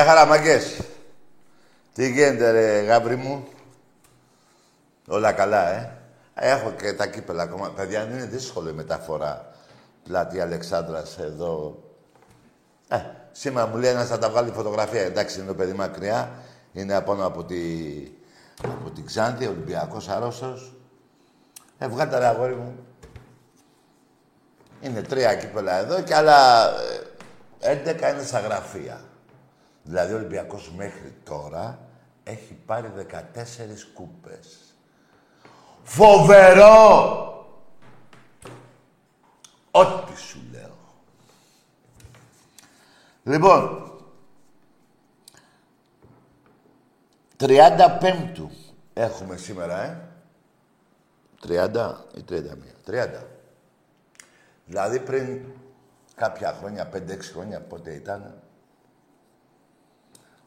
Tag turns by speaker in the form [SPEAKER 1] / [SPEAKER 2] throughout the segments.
[SPEAKER 1] Γεια χαρά, μαγκές. Τι γίνεται, ρε, γάμπρι μου. Όλα καλά, ε. Έχω και τα κύπελα ακόμα. Παιδιά, είναι δύσκολη η μεταφορά. Πλάτη Αλεξάνδρας εδώ. Ε, σήμερα μου λέει ένας θα τα βγάλει φωτογραφία. Εντάξει, είναι το παιδί μακριά. Είναι απάνω από, τη... από την Ξάνθη, Ολυμπιακός αρρώστος. Ε, βγάλτε ρε αγόρι μου. Είναι τρία κύπελα εδώ και άλλα ε, 11 είναι στα γραφεία. Δηλαδή ο Ολυμπιακός μέχρι τώρα έχει πάρει 14 κούπες. Φοβερό! Ό,τι σου λέω. Λοιπόν, 35 έχουμε σήμερα, ε. 30 ή 31. 30. Δηλαδή πριν κάποια χρόνια, 5-6 χρόνια, πότε ήταν,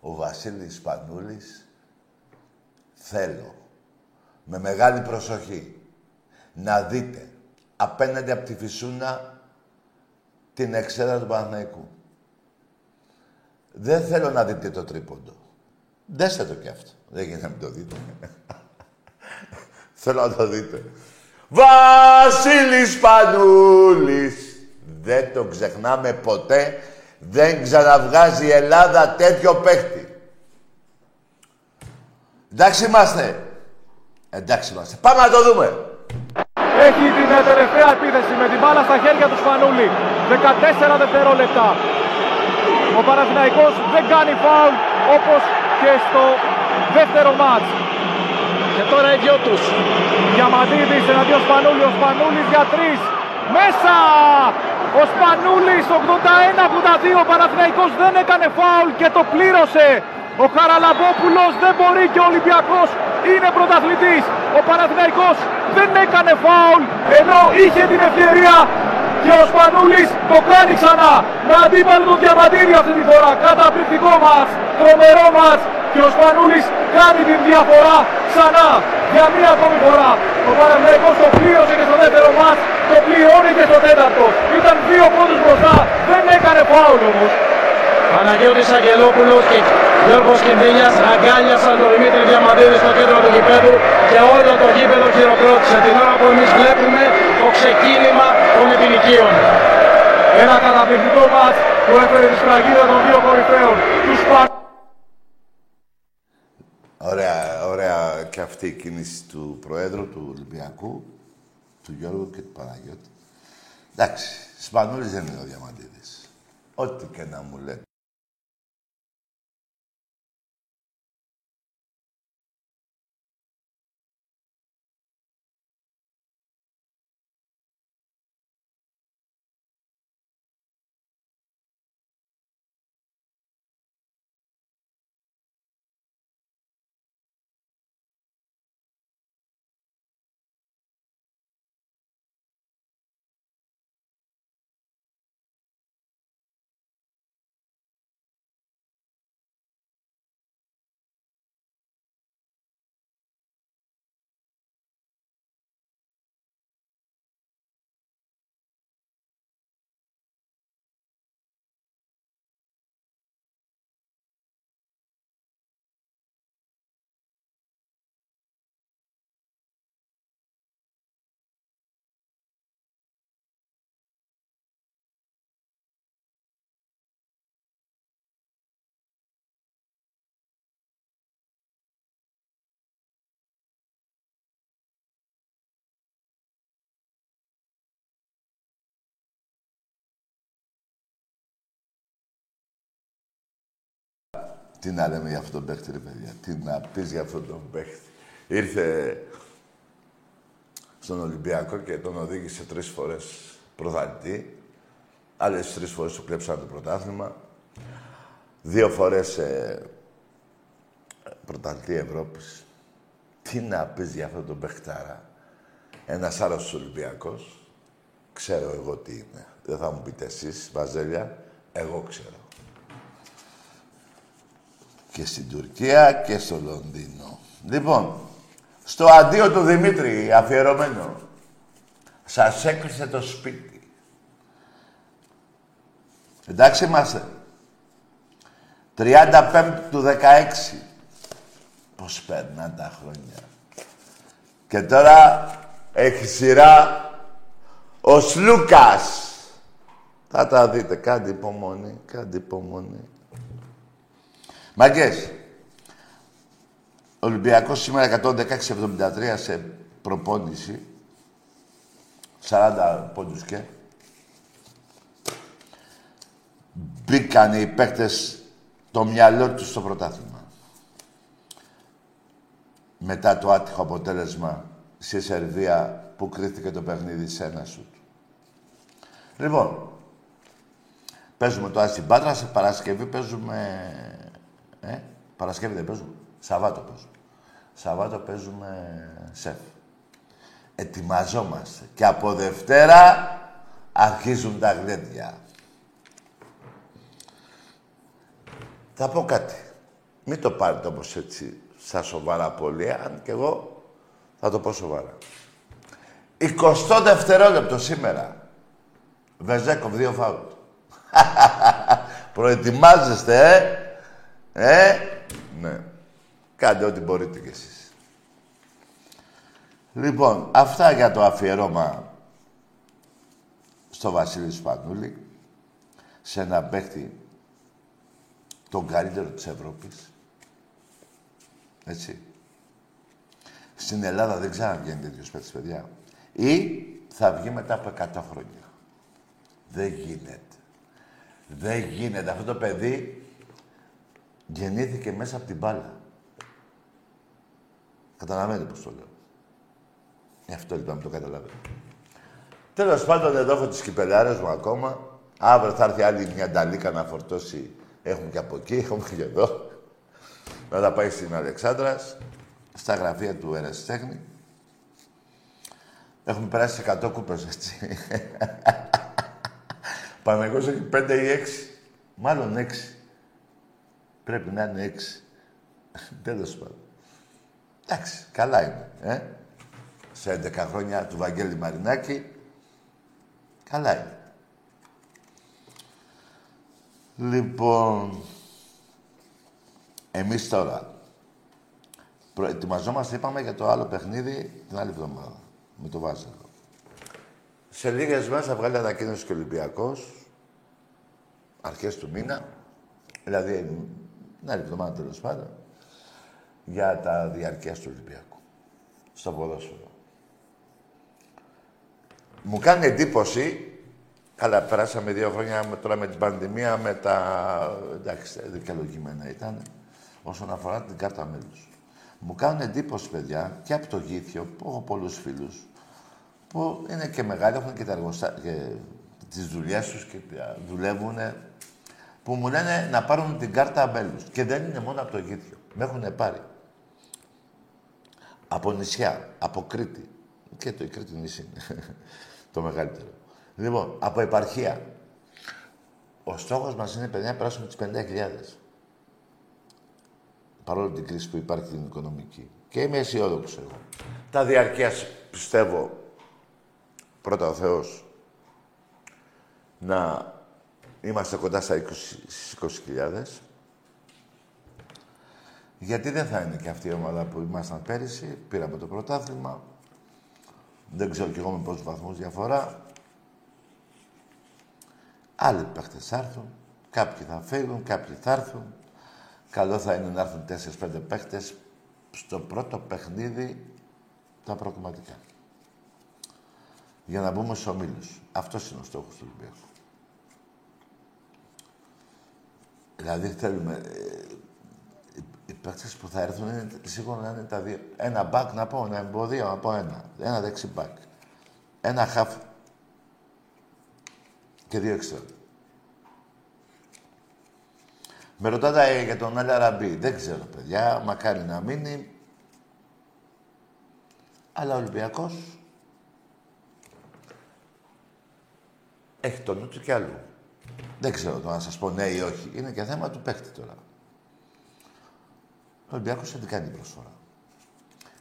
[SPEAKER 1] ο Βασίλης Σπανούλης, θέλω, με μεγάλη προσοχή, να δείτε απέναντι από τη Φυσούνα την εξέδρα του Παναθηναϊκού. Δεν θέλω να δείτε το τρίποντο. Δέστε το κι αυτό. Δεν γίνεται να μην το δείτε. θέλω να το δείτε. Βασίλης Πανούλης. Δεν το ξεχνάμε ποτέ δεν ξαναβγάζει η Ελλάδα τέτοιο παίχτη. Εντάξει είμαστε. Εντάξει είμαστε. Πάμε να το δούμε.
[SPEAKER 2] Έχει την τελευταία επίθεση με την μπάλα στα χέρια του Σπανούλη. 14 δευτερόλεπτα. Ο Παναθηναϊκός δεν κάνει φάουλ όπως και στο δεύτερο μάτς. Και τώρα οι δυο τους. Διαμαντίδης εναντίον Σπανούλη. Ο Σπανούλης για τρεις. Μέσα! Ο Σπανούλης 81-82, ο Παναθηναϊκός δεν έκανε φάουλ και το πλήρωσε. Ο Χαραλαμπόπουλος δεν μπορεί και ο Ολυμπιακός είναι πρωταθλητής. Ο Παναθηναϊκός δεν έκανε φάουλ ενώ είχε την ευκαιρία και ο Σπανούλης το κάνει ξανά. Με αντίπαλο τον Διαμαντήρη αυτή τη φορά. Καταπληκτικό μας, τρομερό μας και ο Σπανούλης κάνει την διαφορά ξανά για μία ακόμη φορά. Ο Παναθηναϊκός το πλήρωσε και στο δεύτερο μας, το πληρώνει και στο τέταρτο. Ήταν δύο πόντους μπροστά, δεν έκανε φάουλ όμως.
[SPEAKER 3] Παναγιώτης Αγγελόπουλος και Γιώργος Κινδύλιας αγκάλιασαν τον Δημήτρη Διαμαντίδη στο κέντρο του γηπέδου και όλο το γήπεδο χειροκρότησε την ώρα που εμείς βλέπουμε το ξεκίνημα των επιλικίων.
[SPEAKER 2] Ένα καταπληκτικό μάτς που έφερε τη σφραγίδα των δύο κορυφαίων. Τους
[SPEAKER 1] Ωραία, ωραία και αυτή η κίνηση του Προέδρου του Ολυμπιακού, του Γιώργου και του Παναγιώτη. Εντάξει, Σπανούλης δεν είναι ο Διαμαντίδης. Ό,τι και να μου λέτε. Τι να λέμε για αυτόν τον παίχτη, ρε παιδιά. Τι να πεις για αυτόν τον παίχτη. Ήρθε στον Ολυμπιακό και τον οδήγησε τρεις φορές πρωταθλητή. Άλλες τρεις φορές του κλέψαν το πρωτάθλημα. Δύο φορές ε, πρωταθλητή Ευρώπης. Τι να πεις για αυτόν τον παιχτάρα. Ένας άλλος Ολυμπιακός. Ξέρω εγώ τι είναι. Δεν θα μου πείτε εσείς, Βαζέλια. Εγώ ξέρω. Και στην Τουρκία και στο Λονδίνο. Λοιπόν, στο αντίο του Δημήτρη, αφιερωμένο. Σας έκλεισε το σπίτι. Εντάξει είμαστε. 35 του 16. Πώς περνάνε τα χρόνια. Και τώρα έχει σειρά ο Σλούκας. Θα τα δείτε. Κάντε υπομονή. Κάντε υπομονή. Μαγκές. Ολυμπιακός σήμερα 116-73 σε προπόνηση. 40 πόντους και. Μπήκαν οι παίκτες το μυαλό τους στο πρωτάθλημα. Μετά το άτυχο αποτέλεσμα στη Σερβία που κρίθηκε το παιχνίδι σε ένα σουτ. Λοιπόν, παίζουμε τώρα στην Πάτρα, σε Παρασκευή παίζουμε... Ε, Παρασκευή δεν παίζουμε. Σαββάτο παίζουμε. Σαββάτο παίζουμε σεφ. Ετοιμαζόμαστε. Και από Δευτέρα αρχίζουν τα γλέντια. Θα πω κάτι. Μην το πάρετε όπως έτσι, σαν σοβαρά πολύ, αν και εγώ θα το πω σοβαρά. 20 δευτερόλεπτο σήμερα. Βεζέκοβ, δύο φάουλ. Προετοιμάζεστε, ε. Ε, ναι. Κάντε ό,τι μπορείτε κι εσείς. Λοιπόν, αυτά για το αφιερώμα στο Βασίλη Σπανούλη, σε ένα παίχτη τον καλύτερο της Ευρώπης. Έτσι. Στην Ελλάδα δεν ξαναβγαίνει τέτοιος παίκτης, παιδιά. Ή θα βγει μετά από 100 χρόνια. Δεν γίνεται. Δεν γίνεται. Αυτό το παιδί γεννήθηκε μέσα από την μπάλα. Καταλαβαίνετε πώς το λέω. Ε, αυτό λοιπόν το καταλαβαίνω. Τέλος πάντων, εδώ έχω τις κυπελάρες μου ακόμα. Αύριο θα έρθει άλλη μια νταλίκα να φορτώσει. Έχουμε και από εκεί, έχουμε και εδώ. Να τα πάει στην Αλεξάνδρας, στα γραφεία του Ερασιτέχνη. Έχουμε περάσει 100 κούπες, έτσι. Παναγός έχει 5 ή 6. Μάλλον 6. Πρέπει να είναι 6. Τέλος πάντων. Εντάξει, καλά είναι. Ε; Σε 11 χρόνια του Βαγγέλη Μαρινάκη, καλά είναι. Λοιπόν, εμείς τώρα προετοιμαζόμαστε, είπαμε, για το άλλο παιχνίδι την άλλη εβδομάδα. Με το Βάζελο. Σε λίγες μέρες θα βγάλει ανακοίνωση και ο Ολυμπιακός, αρχές του μήνα, δηλαδή την άλλη εβδομάδα τέλος πάντων, για τα διαρκεία του Ολυμπιακού. Στο ποδόσφαιρο. Μου κάνει εντύπωση, καλά, περάσαμε δύο χρόνια με, τώρα με την πανδημία, με τα... εντάξει, δικαιολογημένα ήταν, όσον αφορά την κάρτα μέλους. Μου κάνουν εντύπωση, παιδιά, και από το Γήθιο, που έχω πολλούς φίλους, που είναι και μεγάλοι, έχουν και τα εργοστάσια, τις δουλειές τους και δουλεύουν, που μου λένε να πάρουν την κάρτα μέλους. Και δεν είναι μόνο από το Γήθιο. Με έχουν πάρει από νησιά, από Κρήτη. Και το η Κρήτη νησί είναι το μεγαλύτερο. Λοιπόν, από επαρχία. Ο στόχος μας είναι, παιδιά, να περάσουμε τις 50.000. Παρόλο την κρίση που υπάρχει την οικονομική. Και είμαι αισιόδοξος εγώ. Τα διαρκεία πιστεύω, πρώτα ο Θεός, να είμαστε κοντά στα 20.000. Γιατί δεν θα είναι και αυτή η ομάδα που ήμασταν πέρυσι. Πήραμε το πρωτάθλημα. Δεν ξέρω κι εγώ με πόσους βαθμούς διαφορά. Άλλοι παίχτες θα έρθουν. Κάποιοι θα φύγουν, κάποιοι θα έρθουν. Καλό θα είναι να έρθουν 4-5 παίχτες στο πρώτο παιχνίδι τα προκριματικά. Για να μπούμε στους ομίλους. Αυτός είναι ο στόχος του Ολυμπιακού. Δηλαδή θέλουμε... Ε, παίκτες που θα έρθουν είναι σίγουρα να είναι τα δύο. Ένα μπακ να πω, ένα εμποδίο να πω ένα. Ένα δεξί μπακ. Ένα χαφ. Και δύο εξτρά. Με ρωτάτε για τον Αραμπί. Δεν ξέρω, παιδιά. Μακάρι να μείνει. Αλλά ο Ολυμπιακός έχει το νου του κι αλλού. Δεν ξέρω το να σας πω ναι ή όχι. Είναι και θέμα του παίχτη τώρα. Ο Ολυμπιακός δεν κάνει προσφορά.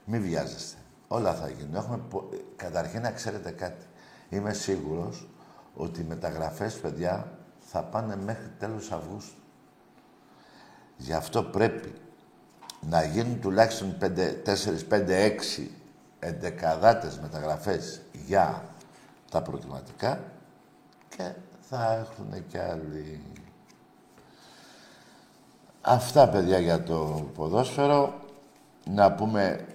[SPEAKER 1] Μην βιάζεστε. Όλα θα γίνουν. Έχουμε... Καταρχήν να ξέρετε κάτι. Είμαι σίγουρος ότι οι μεταγραφές, παιδιά, θα πάνε μέχρι τέλος Αυγούστου. Γι' αυτό πρέπει να γίνουν τουλάχιστον 4, 5, 6 εντεκαδάτες μεταγραφές για τα προκριματικά και θα έχουν και άλλοι. Αυτά, παιδιά, για το ποδόσφαιρο. Να πούμε,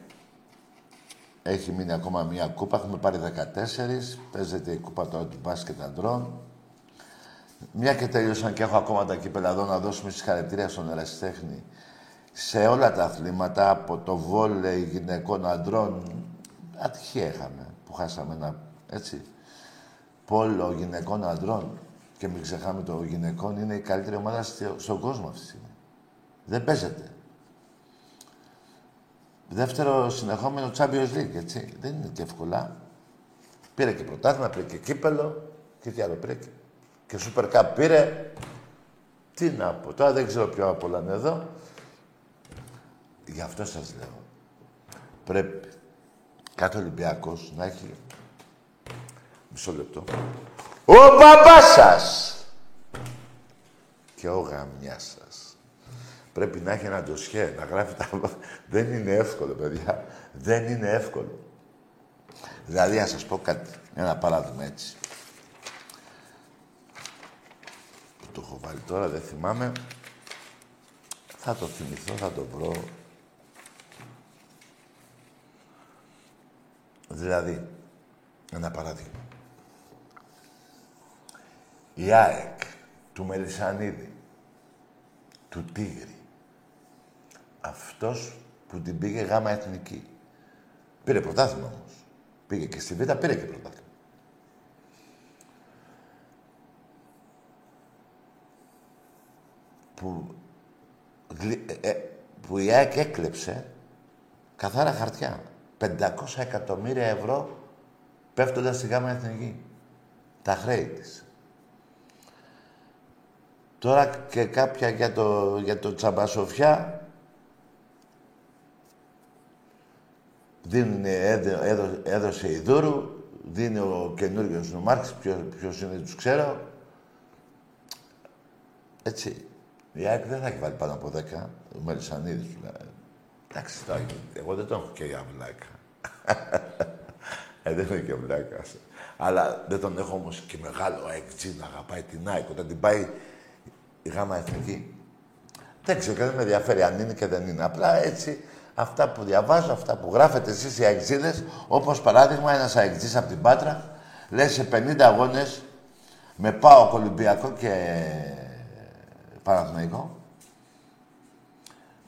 [SPEAKER 1] έχει μείνει ακόμα μία κούπα. Έχουμε πάρει 14. Παίζεται η κούπα τώρα του μπάσκετ αντρών. Μια και τελείωσαν και έχω ακόμα τα κύπελα εδώ να δώσουμε συγχαρητήρια στον Ερασιτέχνη σε όλα τα αθλήματα, από το βόλεϊ γυναικών αντρών. Ατυχία είχαμε που χάσαμε ένα, έτσι, πόλο γυναικών αντρών. Και μην ξεχάμε το γυναικών είναι η καλύτερη ομάδα στον κόσμο αυτή τη στιγμή. Δεν παίζεται. Δεύτερο συνεχόμενο Champions League, έτσι. Δεν είναι και εύκολα. Πήρε και πρωτάθλημα, πήρε και κύπελο και τι άλλο πήρε και, και Super Cup πήρε. Τι να πω, τώρα δεν ξέρω ποιο από όλα είναι εδώ. Γι' αυτό σας λέω. Πρέπει κάθε Ολυμπιακός να έχει... Μισό λεπτό. Ο μπαμπάς σας και ο γαμιάς σας. Πρέπει να έχει ένα ντοσιέ, να γράφει τα... Δεν είναι εύκολο, παιδιά. Δεν είναι εύκολο. Δηλαδή, να σας πω κάτι, ένα παράδειγμα έτσι. Που το έχω βάλει τώρα, δεν θυμάμαι. Θα το θυμηθώ, θα το βρω. Δηλαδή, ένα παράδειγμα. Η ΑΕΚ του Μελισανίδη, του Τίγρη, αυτός που την πήγε γάμα εθνική. Πήρε πρωτάθλημα όμως. Πήγε και στη Β' πήρε και πρωτάθλημα. Που, ε, ε, που η ΑΕΚ έκλεψε καθάρα χαρτιά. 500 εκατομμύρια ευρώ πέφτοντας στη γάμα εθνική. Τα χρέη της. Τώρα και κάποια για το, για το Τσαμπασοφιά δίνουν, έδω, έδωσε η Δούρου, δίνει ο καινούργιος ο Μάρξ, ποιος, ποιος είναι, τους ξέρω. Έτσι. Η ΑΕΚ δεν θα έχει βάλει πάνω από 10, ο Μελισανίδης δηλαδή. Εντάξει, τώρα, εγώ δεν τον έχω και για βλάκα. ε, δεν είναι και βλάκα. Αλλά δεν τον έχω όμως και μεγάλο έξι να αγαπάει την ΑΕΚ. Όταν την πάει η γάμα εθνική. Δεν ξέρω και δεν με ενδιαφέρει αν είναι και δεν είναι. Απλά έτσι αυτά που διαβάζω, αυτά που γράφετε εσείς οι αεξίδες, όπως παράδειγμα ένας αεξής από την Πάτρα, λέει σε 50 αγώνες με πάω Ολυμπιακό και Παναθηναϊκό,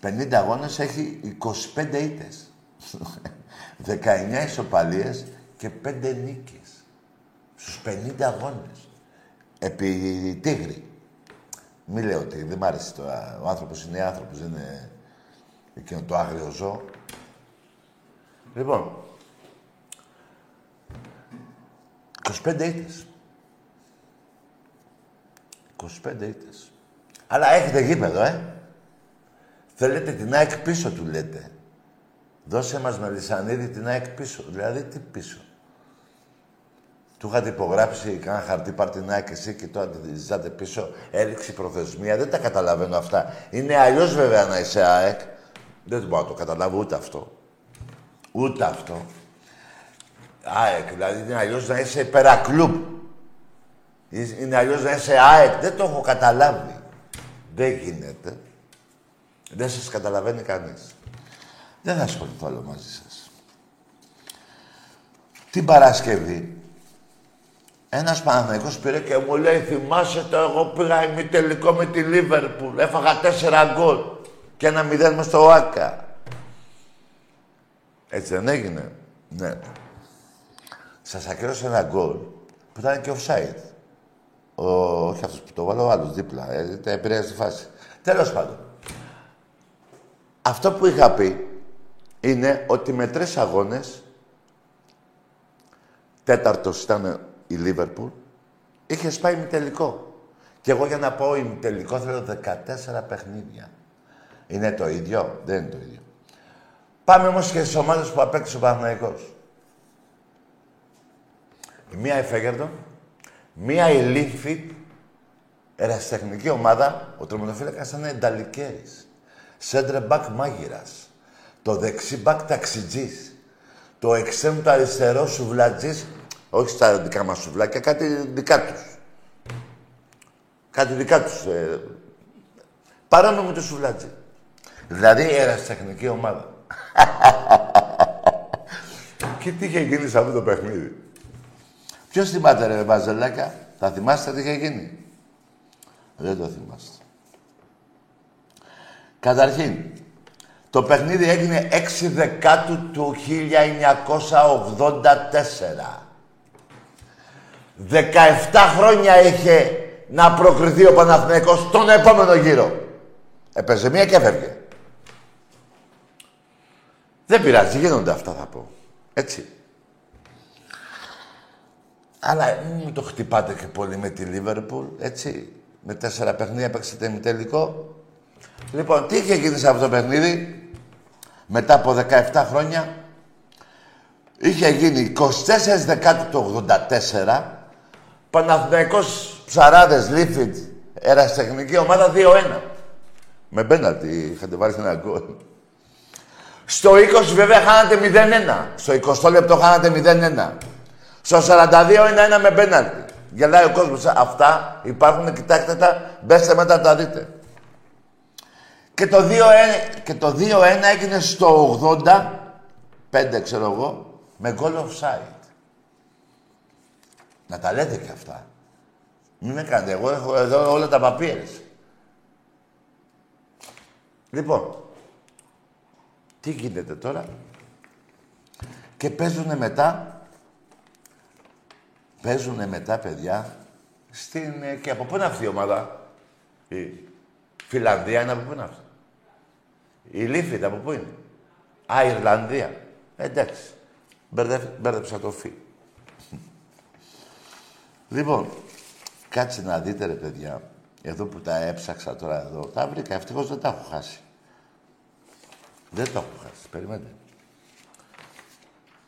[SPEAKER 1] 50 αγώνες έχει 25 ήττες. 19 ισοπαλίες και 5 νίκες. Στους 50 αγώνες. Επί Τίγρη. Μην λέω ότι δεν μ' άρεσε τώρα. Ο άνθρωπος είναι άνθρωπος, δεν είναι εκείνο το άγριο ζώο. Λοιπόν, 25 ήττες. 25 ήττες. Αλλά έχετε γήπεδο, ε. Θέλετε την ΑΕΚ πίσω, του λέτε. Δώσε μας με Λισανίδη την ΑΕΚ πίσω. Δηλαδή, τι πίσω; Του είχατε υπογράψει κανένα χαρτί παρτινά και εσύ και τώρα τη ζητάτε πίσω. Έριξη προθεσμία. Δεν τα καταλαβαίνω αυτά. Είναι αλλιώς βέβαια να είσαι ΑΕΚ. Δεν μπορώ να το καταλάβω ούτε αυτό. Ούτε αυτό. ΑΕΚ, δηλαδή είναι αλλιώς να είσαι υπερακλούμπ. Είναι αλλιώς να είσαι ΑΕΚ. Δεν το έχω καταλάβει. Δεν γίνεται. Δεν σας καταλαβαίνει κανείς. Δεν θα ασχοληθώ άλλο μαζί σας. Την Παρασκευή ένας Παναθηναϊκός πήρε και μου λέει: Θυμάσαι το, εγώ πήγα ημιτελικό με τη Λίβερπουλ. Έφαγα τέσσερα γκολ. Και ένα μηδέν μες στο ΆΚΑ. Έτσι δεν έγινε. Ναι. Σας ακύρωσε ένα γκολ που ήταν και offside. Ο, όχι αυτός που το βάλω, ο άλλος δίπλα. Ε, τα επηρέασε τη φάση. Τέλος πάντων. Αυτό που είχα πει είναι ότι με τρεις αγώνες τέταρτος ήταν η Λίβερπουλ, είχε σπάει μη τελικό. Και εγώ για να πω τελικό θέλω 14 παιχνίδια. Είναι το ίδιο, δεν είναι το ίδιο. Πάμε όμως και στις ομάδες που απέκτησε ο Παναθηναϊκός. Η μία η Φέγερντον, μία η Λίφιτ, ερασιτεχνική ομάδα, ο τρομονοφύλακας ήταν Νταλικέρης. Σέντρε μπακ μάγειρας. Το δεξί μπακ ταξιτζής. Το εξέμ το αριστερό σουβλατζής, όχι στα δικά μας σουβλάκια, κάτι δικά τους. Κάτι δικά τους. Ε, παράνομο με το σουβλάτζι. Δηλαδή ερασιτεχνική ομάδα. Και τι είχε γίνει σε αυτό το παιχνίδι. Ποιος θυμάται ρε Βαζελάκα, θα θυμάστε τι είχε γίνει; Δεν το θυμάστε. Καταρχήν, το παιχνίδι έγινε 6 Δεκάτου του 1984. 17 χρόνια είχε να προκριθεί ο Παναθηναϊκός στον επόμενο γύρο. Έπαιζε μία και έφευγε. Δεν πειράζει, γίνονται αυτά θα πω. Έτσι. Αλλά μην το χτυπάτε και πολύ με τη Λίβερπουλ, έτσι. Με τέσσερα παιχνίδια παίξετε με τελικό. Λοιπόν, τι είχε γίνει σε αυτό το παιχνίδι, μετά από 17 χρόνια. Είχε γίνει 24 Δεκάτου του 84, Παναθηναϊκός Ψαράδες, Λίφιτ, ερασιτεχνική ομάδα 2-1. Με μπέναλτι, είχατε βάλει ένα γκολ. Στο 20 βέβαια χάνατε 0-1. Στο 20 λεπτό χάνατε 0-1. Στο 42 είναι ένα με μπέναλτι. Γελάει ο κόσμος. Αυτά υπάρχουν, κοιτάξτε τα, μπέστε μετά να τα δείτε. Και το 2-1, και το 2-1 έγινε στο 85, ξέρω εγώ, με goal offside. Να τα λέτε και αυτά. Μην με κάνετε. Εγώ έχω εδώ όλα τα παπίερες. Λοιπόν, τι γίνεται τώρα; Και παίζουνε μετά, παίζουνε μετά, παιδιά, στην... Ε, και από πού είναι αυτή η ομάδα; Η Φιλανδία είναι από πού είναι αυτή; Η Λίφιντ από πού είναι; Α, η Ιρλανδία. Ε, εντάξει. Μπέρδεψα το φι. Λοιπόν, κάτσε να δείτε ρε παιδιά, εδώ που τα έψαξα τώρα εδώ, τα βρήκα. Ευτυχώς δεν τα έχω χάσει. Δεν το έχω χάσει. Περιμένετε.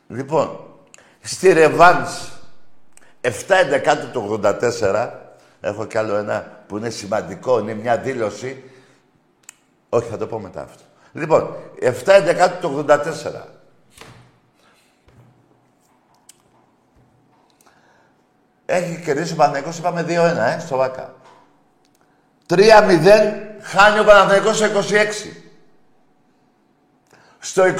[SPEAKER 1] Λοιπόν, στη Ρεβάνς 7 11 του 84, έχω κι άλλο ένα που είναι σημαντικό, είναι μια δήλωση. Όχι, θα το πω μετά αυτό. Λοιπόν, 7 11 του 84. Έχει κερδίσει ο Παναθηναϊκός, είπαμε 2-1, ε, στο ΒΑΚΑ. 3-0 χάνει ο Παναθηναϊκός σε 26. Στο 28,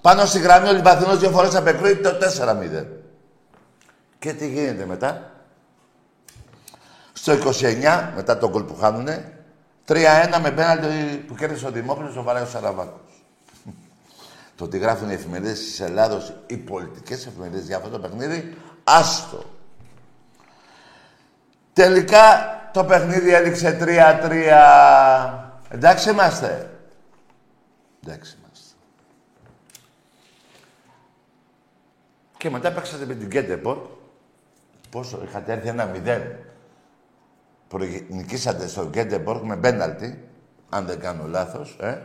[SPEAKER 1] πάνω στη γραμμή ο Λιμπαθινός δύο φορές απεκρούει το 4-0. Και τι γίνεται μετά; Στο 29, μετά τον κολ που χάνουνε, 3-1 με πέναλτι που κέρδισε ο Δημόπουλος, ο Βαρέος Σαραβάκος. Το τι γράφουν οι εφημερίδες της Ελλάδος, οι πολιτικές εφημερίδες για αυτό το παιχνίδι, άστο. Τελικά το παιχνίδι έληξε 3-3. Εντάξει είμαστε. Εντάξει είμαστε. Και μετά παίξατε με την Γκέντεμπορ. Πόσο, είχατε έρθει ένα μηδέν. Νικήσατε στο Γκέντεμπορ με πέναλτι. Αν δεν κάνω λάθος, ε.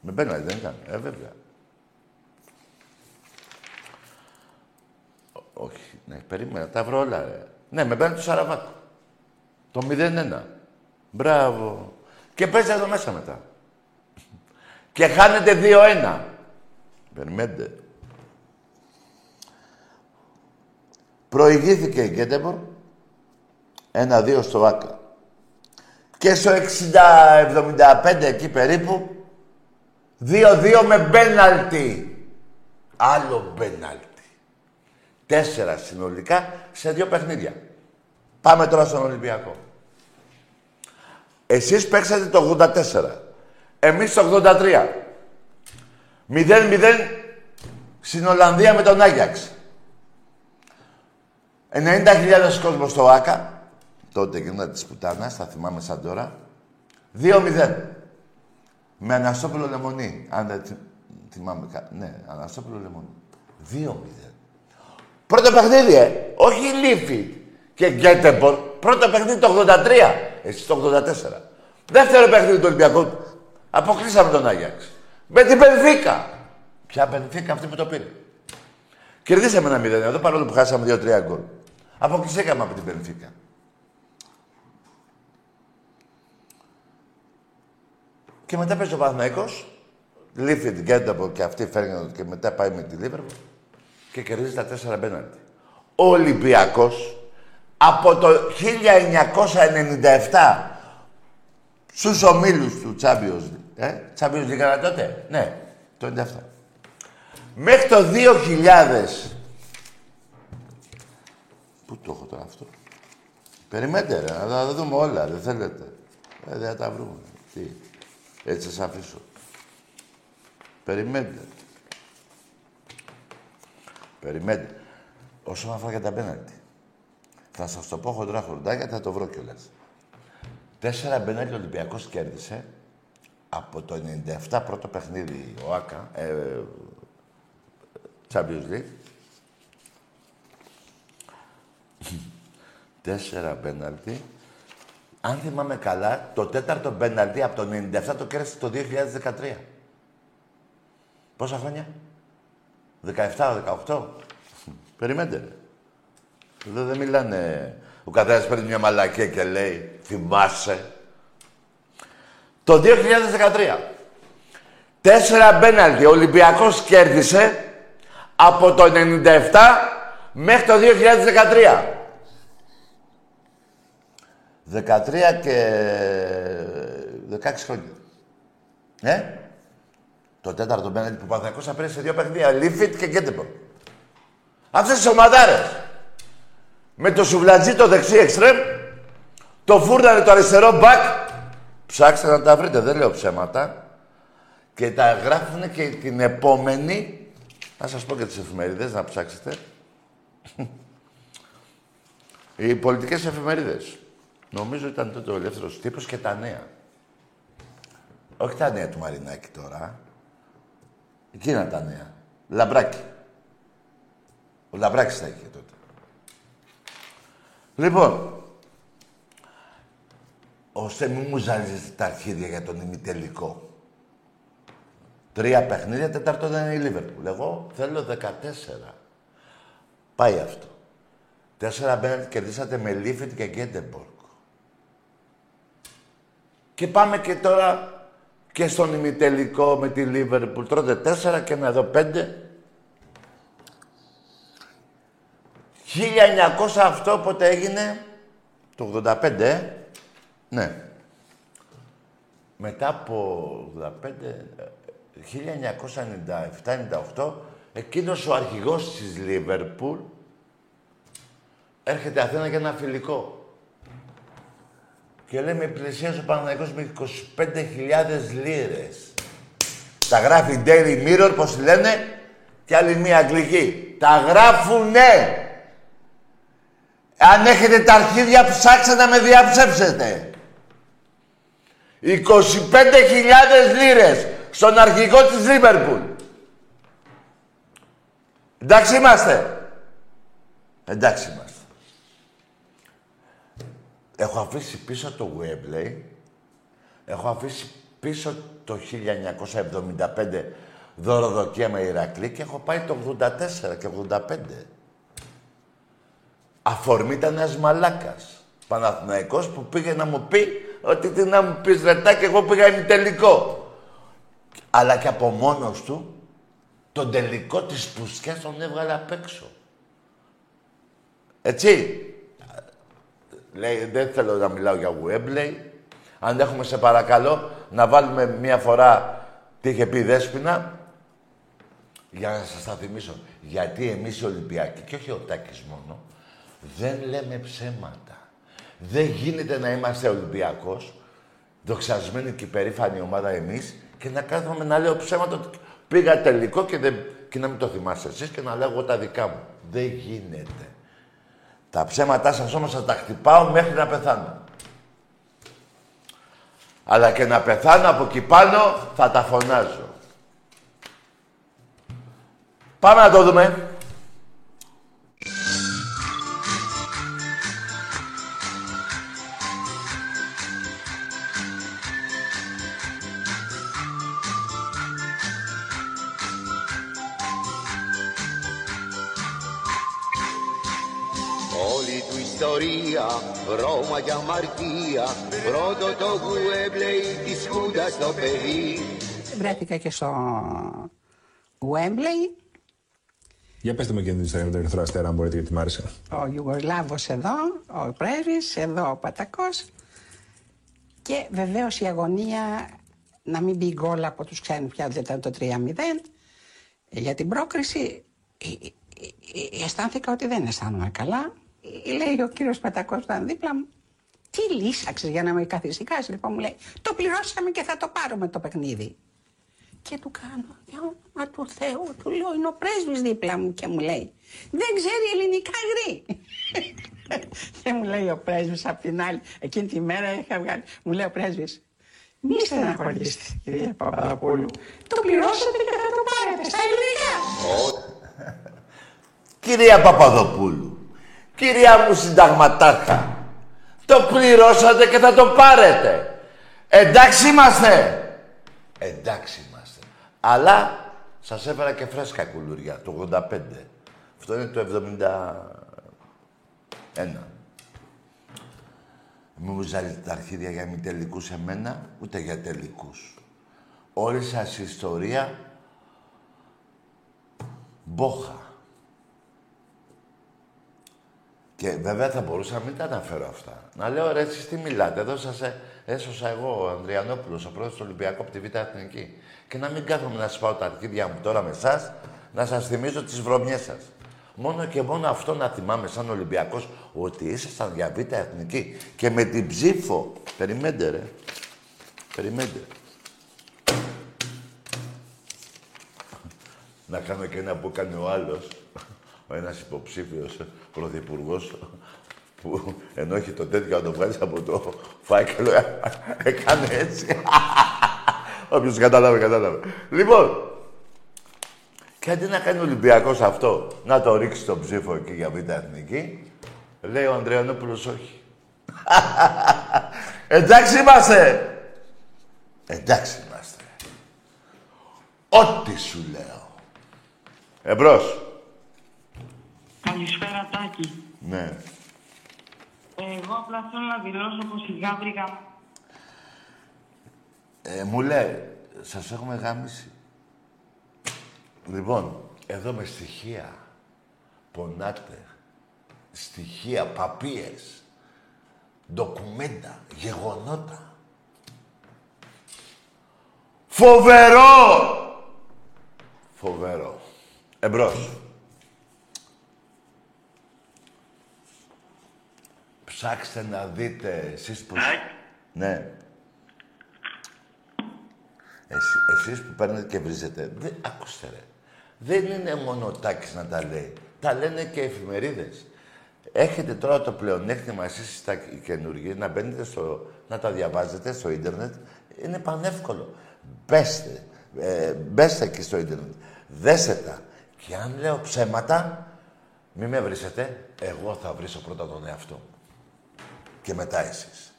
[SPEAKER 1] Με πέναλτι δεν ήταν, ε, βέβαια. Όχι, ναι, περίμενα, τα βρω όλα, ρε. Ναι, με πέναλτι του Σαραβάκου. Το 0-1. Μπράβο. Και παίζετε εδώ μέσα μετά. Και χάνετε 2-1. Περιμένετε. Προηγήθηκε η Γκέντεμπορ. 1-2 στο Βάκα. Και στο 60-75 εκεί περίπου. 2-2 με μπέναλτι. Άλλο μπέναλτι. Τέσσερα συνολικά σε δύο παιχνίδια. Πάμε τώρα στον Ολυμπιακό. Εσείς παίξατε το 84. Εμείς το 83. 0-0 στην Ολλανδία με τον Άγιαξ. 90.000 κόσμος στο ΆΚΑ. Τότε γινόταν της πουτάνας, θα θυμάμαι σαν τώρα. 2-0. Με Αναστόπουλο Λεμονή. Αν δεν θυμάμαι κάτι. Ναι, Αναστόπουλο Λεμονή. 2-0. Πρώτο παιχνίδι, ε. Όχι Λίφη και Γκέτεμπορ. Πρώτο παιχνίδι το 83. Εσύ το 84. Δεύτερο παιχνίδι του Ολυμπιακού. Αποκλείσαμε τον Άγιαξ. Με την Πενφύκα. Ποια Πενφύκα αυτή που το πήρε. Κερδίσαμε ένα 0 εδώ παρόλο που χάσαμε 2-3 γκολ. Αποκλείσαμε από την Πενφύκα. Και μετά παίζει ο Παναθηναϊκός, λήφθη την Κένταπο και αυτή φέρνει και μετά πάει με τη Λίβερπουλ και κερδίζει τα τέσσερα πέναλτι. Ο Ολυμπιακός από το 1997 στους ομίλους του Champions League. Ε, Champions League τότε; Ναι, το 97. Μέχρι το 2000. Πού το έχω τώρα αυτό; Περιμένετε ρε, να τα δούμε όλα, δεν θέλετε. Ε, δεν θα τα βρούμε. Τι. Έτσι σας αφήσω. Περιμένετε. Περιμένετε. Όσον αφορά για τα πέναλτι. Θα σας το πω χοντρά χοντράκια, θα το βρω κιόλας. Τέσσερα μπενέλη ο Ολυμπιακός κέρδισε από το 97 πρώτο παιχνίδι ο ΆΚΑ, ε, Champions League. Τέσσερα πέναλτι. Αν θυμάμαι καλά, το τέταρτο πέναλτι από το 97 το κέρδισε το 2013. Πόσα χρόνια; 17-18. Περιμένετε. Εδώ δεν μιλάνε. Ο καθένας παίρνει μια μαλακία και λέει θυμάσαι. Το 2013. Τέσσερα μπέναλτι. Ο Ολυμπιακός κέρδισε από το 97 μέχρι το 2013. 13 και 16 χρόνια. Ε; Το τέταρτο μπέναλτι που ο Παναθηναϊκός θα σε δύο παιχνίδια. Λίφιτ και Γκέντεμπορ. Αυτές τις ομαδάρες. Με το σουβλατζί το δεξί εξτρέμ, το φούρναρε το αριστερό μπακ. Ψάξτε να τα βρείτε, δεν λέω ψέματα. Και τα γράφουν και την επόμενη. Να σας πω και τις εφημερίδες, να ψάξετε. Οι πολιτικές εφημερίδες. Νομίζω ήταν τότε ο ελεύθερος τύπος και τα νέα. Όχι τα νέα του Μαρινάκη τώρα. Εκείνα τα νέα. Λαμπράκι. Ο Λαμπράκης τα είχε τότε. Λοιπόν, ώστε μην μου ζαλίζετε τα αρχίδια για τον ημιτελικό. Τρία παιχνίδια, τέταρτο δεν είναι η Λίβερπουλ. Εγώ θέλω 14. Πάει αυτό. Τέσσερα μπέναλτ κερδίσατε με Λίφιτ και Γκέντεμπορκ. Και πάμε και τώρα και στον ημιτελικό με τη Λίβερπουλ. Τρώτε τέσσερα και ένα εδώ πέντε. 1900 αυτό πότε έγινε, το 85, ε; ναι. Μετά από 85, 1997-98, εκείνος ο αρχηγός της Λίβερπουλ έρχεται Αθήνα για ένα φιλικό. Και λέει με πλησίασε ο Παναγικός με 25.000 λίρες. Τα γράφει Daily Mirror, πώς λένε, και άλλη μία αγγλική. Τα γράφουνε! Αν έχετε τα αρχίδια, ψάξτε να με διαψεύσετε. 25.000 λίρες στον αρχηγό της Λίβερπουλ. Εντάξει είμαστε. Εντάξει είμαστε. Έχω αφήσει πίσω το Webley. Έχω αφήσει πίσω το 1975 δωροδοκία με Ηρακλή και έχω πάει το 84 και 85. Αφορμή ήταν ένας μαλάκας. Παναθηναϊκός που πήγε να μου πει ότι τι να μου πεις ρετά και εγώ πήγα τελικό. Αλλά και από μόνος του τον τελικό της πουσκιάς τον έβγαλε απ' έξω. Έτσι. Λέει, δεν θέλω να μιλάω για Wembley. Αν έχουμε σε παρακαλώ να βάλουμε μία φορά τι είχε πει η Δέσποινα. Για να σας τα θυμίσω. Γιατί εμείς οι Ολυμπιακοί, και όχι ο Τάκης μόνο, δεν λέμε ψέματα. Δεν γίνεται να είμαστε Ολυμπιακός δοξασμένη και περήφανη ομάδα εμείς και να κάθομαι να λέω ψέματα ότι πήγα τελικό και, δεν... και να μην το θυμάσαι εσείς και να λέω εγώ τα δικά μου. Δεν γίνεται. Τα ψέματά σας όμως θα τα χτυπάω μέχρι να πεθάνω. Αλλά και να πεθάνω από εκεί πάνω θα τα φωνάζω. Πάμε να το δούμε.
[SPEAKER 4] Αμαρτία, πρώτο το Γουέμπλεϊ της Χούντας το παιδί.
[SPEAKER 5] Βρέθηκα και στο Wembley,
[SPEAKER 6] Για πετε μου και την ιστορία με τον Ερυθρό Αστέρα, αν μπορείτε, γιατί μ' άρεσε.
[SPEAKER 5] ο Ιουγκοσλάβος εδώ, ο Πρέβης, εδώ ο Πατακός και βεβαίως η αγωνία να μην μπει γκολ από τους ξένους πια δεν ήταν το 3-0 για την πρόκριση ε, ε, ε, αισθάνθηκα ότι δεν αισθάνομαι καλά Ε, λέει ο κύριος Πατακός που ήταν δίπλα μου τι λύσαξες για να με καθησυχάσεις λοιπόν μου λέει το πληρώσαμε και θα το πάρουμε το παιχνίδι και του κάνω, για όνομα του Θεού, του λέω, είναι ο πρέσβης δίπλα μου και μου λέει, δεν ξέρει ελληνικά γρή. και μου λέει ο πρέσβης απ' την άλλη, εκείνη τη μέρα είχα βγάλει, μου λέει ο πρέσβης, μη στεναχωρήσετε, κυρία Παπαδοπούλου. Το πληρώσατε και θα το πάρετε στα ελληνικά.
[SPEAKER 1] Κυρία Παπαδοπούλου, κυρία μου συνταγματάρχα, το πληρώσατε και θα το πάρετε. Εντάξει είμαστε. Εντάξει είμαστε. Αλλά σας έφερα και φρέσκα κουλούρια, το 85. Αυτό είναι το 71. Μην μου ζάλετε τα αρχίδια για μη τελικούς εμένα, ούτε για τελικούς. Όλη σας η ιστορία μπόχα. Και βέβαια θα μπορούσα να μην τα αναφέρω αυτά. Να λέω ρε, εσείς τι μιλάτε. Εδώ σας ε- έσωσα εγώ, ο Ανδριανόπουλος, ο πρόεδρος του Ολυμπιακού από τη Β' Εθνική. Και να μην κάθομαι να σπάω τα αρχίδια μου τώρα με εσά, να σας θυμίζω τις βρωμιές σας. Μόνο και μόνο αυτό να θυμάμαι σαν Ολυμπιακός, ότι ήσασταν για Β' Εθνική. Και με την ψήφο. Περιμέντε ρε. Περιμέντε. Να κάνω και ένα που έκανε ο άλλος, ο ένας υποψήφιος πρωθυπουργός, που ενώ έχει το τέτοιο να το βγάλεις από το φάκελο, έκανε έτσι. Όποιος κατάλαβε, κατάλαβε. Λοιπόν, και αντί να κάνει ο Ολυμπιακός αυτό, να το ρίξει τον ψήφο εκεί για β' εθνική, λέει ο Ανδριανόπουλος όχι. Εντάξει είμαστε. Εντάξει είμαστε. Ό,τι σου λέω. Εμπρός.
[SPEAKER 7] Καλησπέρα Τάκη.
[SPEAKER 1] Ναι.
[SPEAKER 7] Εγώ απλά θέλω να δηλώσω πως η Γάβρικα
[SPEAKER 1] Ε, μου λέει, σας έχουμε γάμισει. Λοιπόν, εδώ με στοιχεία πονάτε. Στοιχεία, παπίες, ντοκουμέντα, γεγονότα. Φοβερό! Φοβερό. Εμπρός. Ψάξτε να δείτε εσείς που... Ναι. Εσύ, εσείς που παίρνετε και βρίζετε, δεν, ακούστε ρε. Δεν είναι μόνο ο Τάκης να τα λέει. Τα λένε και οι εφημερίδες. Έχετε τώρα το πλεονέκτημα εσείς τα καινούργια να μπαίνετε στο, να τα διαβάζετε στο ίντερνετ. Είναι πανεύκολο. Μπέστε. Ε, μπέστε εκεί στο ίντερνετ. Δέστε τα. Και αν λέω ψέματα, μη με βρίσετε. Εγώ θα βρίσω πρώτα τον εαυτό μου. Και μετά εσείς.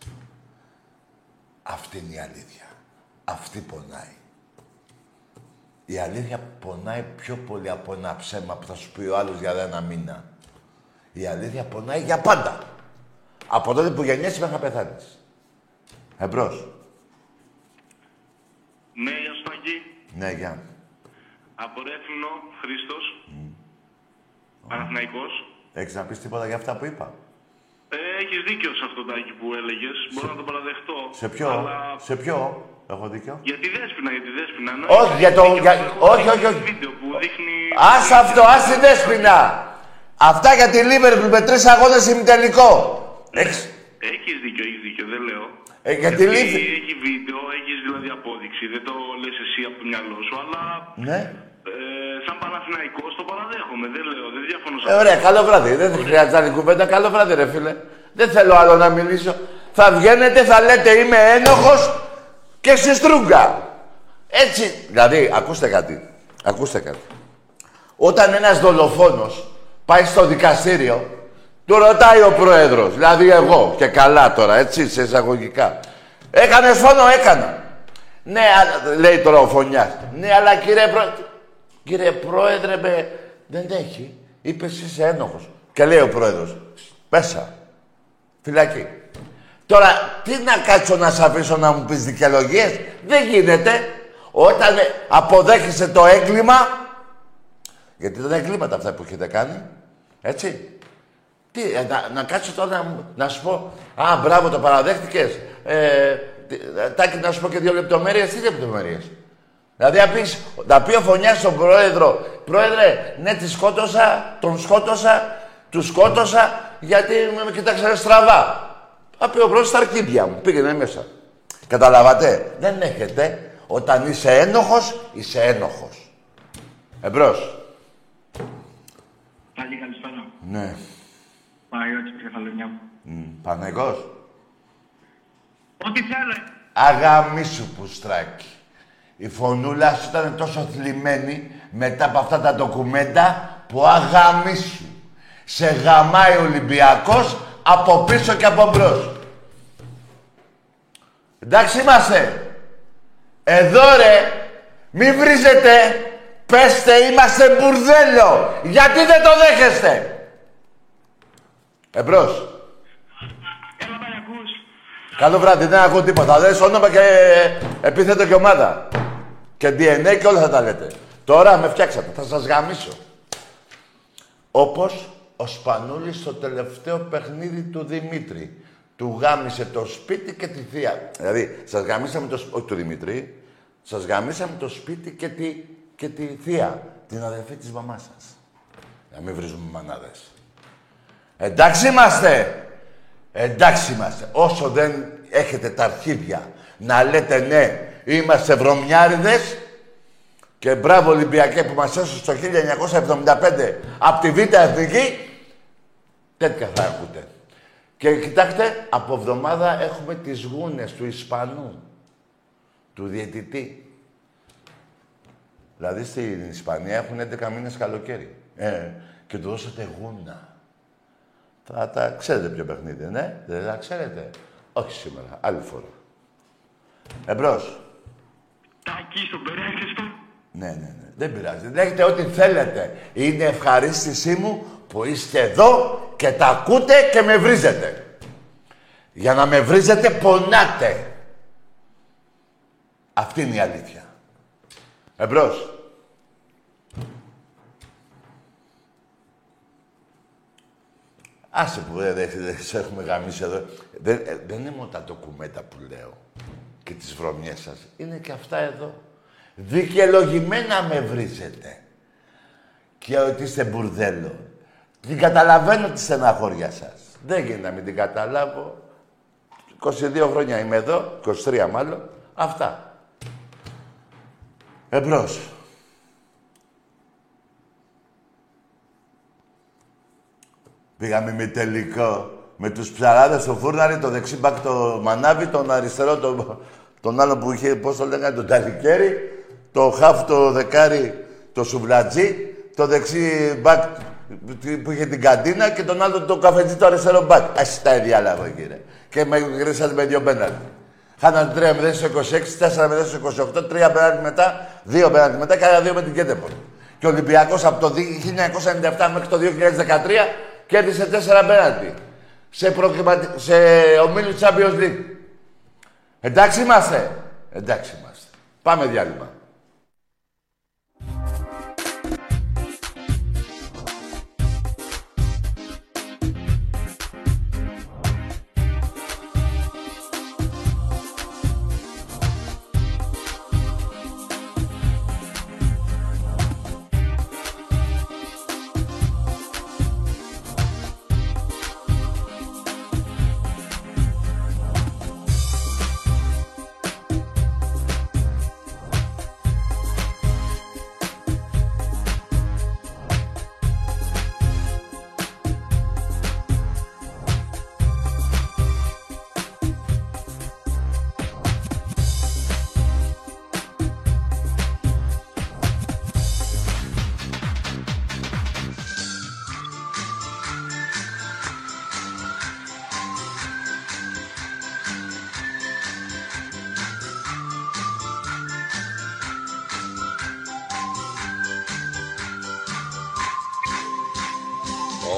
[SPEAKER 1] Αυτή είναι η αλήθεια. Αυτή πονάει. Η αλήθεια πονάει πιο πολύ από ένα ψέμα που θα σου πει ο άλλος για ένα μήνα. Η αλήθεια πονάει για πάντα. Από τότε που γεννιέσαι μέχρι να πεθάνεις. Εμπρός.
[SPEAKER 8] Ναι, γεια σου Τάκη.
[SPEAKER 1] Ναι, γεια.
[SPEAKER 8] Από Ρέθινο, Χρήστος. Παναθηναϊκός.
[SPEAKER 1] Έχεις να πεις τίποτα για αυτά που είπα;
[SPEAKER 8] Ε, έχεις δίκιο σε αυτό Τάκη που έλεγες. Μπορώ να το παραδεχτώ.
[SPEAKER 1] Σε ποιο,
[SPEAKER 8] Αλλά...
[SPEAKER 1] σε ποιο; Έχω δίκιο;
[SPEAKER 8] Για τη Δέσποινα, για τη Δέσποινα. Ναι,
[SPEAKER 1] Όχι,
[SPEAKER 8] έχεις
[SPEAKER 1] για το-
[SPEAKER 8] δίκιο.
[SPEAKER 1] για-
[SPEAKER 8] Έχω
[SPEAKER 1] όχι,
[SPEAKER 8] δει
[SPEAKER 1] όχι, όχι.
[SPEAKER 8] Βίντεο που δείχνει...
[SPEAKER 1] Ας αυτό, ας τη δέσποινα. Αυτά για τη Λίβερπουλ με τρεις αγώνες ημιτελικό. Έχεις,
[SPEAKER 8] Έχεις δίκιο, έχεις δίκιο, δεν λέω.
[SPEAKER 1] Ε, γιατί λύθη.
[SPEAKER 8] Έχει βίντεο, έχεις δηλαδή απόδειξη. Δεν το λες εσύ από το μυαλό σου, αλλά
[SPEAKER 1] Ναι.
[SPEAKER 8] Ε, σαν Παναθηναϊκός το παραδέχομαι. Δεν λέω, δεν διαφωνώ σε
[SPEAKER 1] Ε, ωραία, καλό βράδυ. Δεν χρειάζεται άλλη κουβέντα. Καλό βράδυ, ρε φίλε. Δεν θέλω άλλο να μιλήσω. Θα βγαίνετε, θα λέτε είμαι ένοχος και σε στρούγκα. Έτσι. Δηλαδή, ακούστε κάτι. Ακούστε κάτι. Όταν ένας δολοφόνος πάει στο δικαστήριο, του ρωτάει ο πρόεδρος, δηλαδή εγώ και καλά τώρα, έτσι, σε εισαγωγικά. Έκανες φόνο, έκανα. Ναι, αλλά- λέει τώρα ο Φωνιάς. Ναι, αλλά κύριε πρόεδρε, κύριε πρόεδρε, με... δεν έχει. Είπε εσύ είσαι ένοχος. Και λέει ο πρόεδρος, πέσα. Φυλακή. Τώρα, τι να κάτσω να σε αφήσω να μου πεις δικαιολογίες. Δεν γίνεται. Όταν ε, αποδέχεσαι το έγκλημα, γιατί δεν είναι εγκλήματα αυτά που έχετε κάνει, έτσι. Τι, ε, να, να κάτσω τώρα να, μου- να σου πω, Α, μπράβο, το παραδέχτηκες. Ε, τι- ε, Τάκη, να σου πω και δύο λεπτομέρειες. Τι λεπτομέρειες. Δηλαδή, να, πεις, να πει ο Φωνιάς στον πρόεδρο, πρόεδρε, ναι, τη σκότωσα, τον σκότωσα, του σκότωσα, γιατί με, με κοιτάξανε στραβά. Θα πει ο πρόεδρος στα αρκίδια μου, πήγαινε μέσα. Καταλαβατε, δεν έχετε. Όταν είσαι ένοχος, είσαι ένοχος. Εμπρός.
[SPEAKER 7] Πάλι καλησπέρα.
[SPEAKER 1] Ναι.
[SPEAKER 7] Παναγιώτης από Κεφαλονιά μου.
[SPEAKER 1] Μ, Πανεγός.
[SPEAKER 7] Ό,τι θέλω.
[SPEAKER 1] Αγαμίσου πουστράκι. Η φωνούλα σου ήταν τόσο θλιμμένη μετά από αυτά τα ντοκουμέντα που αγαμίσου. Σε γαμάει ο Ολυμπιακός από πίσω και από μπρος. Εντάξει είμαστε. Εδώ ρε, μη βρίζετε. Πέστε, είμαστε μπουρδέλο. Γιατί δεν το δέχεστε; Εμπρός.
[SPEAKER 7] Έλα, πάει, ακούς.
[SPEAKER 1] Καλό βράδυ, δεν ακούω τίποτα. Δεν όνομα και επίθετο και ομάδα. Και DNA και όλα θα τα λέτε. Τώρα με φτιάξατε, θα σας γαμίσω. Όπως ο Σπανούλης στο τελευταίο παιχνίδι του Δημήτρη. Του γάμισε το σπίτι και τη θεία. Δηλαδή, σας γαμίσαμε το σπίτι, όχι του Δημήτρη, σας γαμίσαμε το σπίτι και τη, και τη θεία. Την αδερφή της μαμάς σας. Να μην βρίζουμε μανάδες. Εντάξει είμαστε. Εντάξει είμαστε. Όσο δεν έχετε τα αρχίδια να λέτε ναι, είμαστε βρωμιάριδες και μπράβο Ολυμπιακέ που μας έσωσε το 1975 από τη Β' Εθνική, τέτοια θα ακούτε. Και κοιτάξτε, από εβδομάδα έχουμε τις γούνες του Ισπανού, του διαιτητή. Δηλαδή στην Ισπανία έχουν 11 μήνες καλοκαίρι. Ε, και του δώσατε γούνα. Θα τα ξέρετε ποιο παιχνίδι, ναι. Δεν τα ξέρετε. Όχι σήμερα, άλλη φορά. Εμπρός.
[SPEAKER 7] Τάκη, στον περάκτης του.
[SPEAKER 1] Ναι, ναι, ναι. Δεν πειράζει. Λέγετε ό,τι θέλετε. Είναι ευχαρίστησή μου που είστε εδώ και τα ακούτε και με βρίζετε. Για να με βρίζετε πονάτε. Αυτή είναι η αλήθεια. Εμπρός. Άσε που δεν, δεν, δεν σε έχουμε γαμίσει εδώ. Δεν, ε, δεν είναι μόνο τα ντοκουμέντα που λέω και τις βρωμιές σας. Είναι και αυτά εδώ. Δικαιολογημένα με βρίζετε. Και ότι είστε μπουρδέλο. Την καταλαβαίνω τη στεναχώρια σας. Δεν γίνεται να μην την καταλάβω. 22 χρόνια είμαι εδώ, 23 μάλλον. Αυτά. Εμπρός. Πήγαμε με τελικό. Με τους ψαράδες στο φούρναρι, το δεξί μπακ το μανάβι, τον αριστερό το, τον άλλο που είχε, πώς το λέγανε, τον ταλικέρι, το χαφ το δεκάρι, το σουβλατζί, το δεξί μπακ που είχε την καντίνα και τον άλλο το καφετζί το αριστερό μπακ. Ας τα διάλαβα, κύριε. Και με γρήσατε με δύο πέναλτι. Χάναν 3-0 στο 26, 4-0 στο 28, 3 πέναλτι μετά, 2 πέναλτι μετά και άλλα 2 με την Κέντεπορ. Και ο Ολυμπιακός από το 1997 μέχρι το 2013 κέρδισε 4 πέναλτι. Σε, προκριματι... σε ομίλους Champions League. Εντάξει είμαστε. Εντάξει είμαστε. Πάμε διάλειμμα.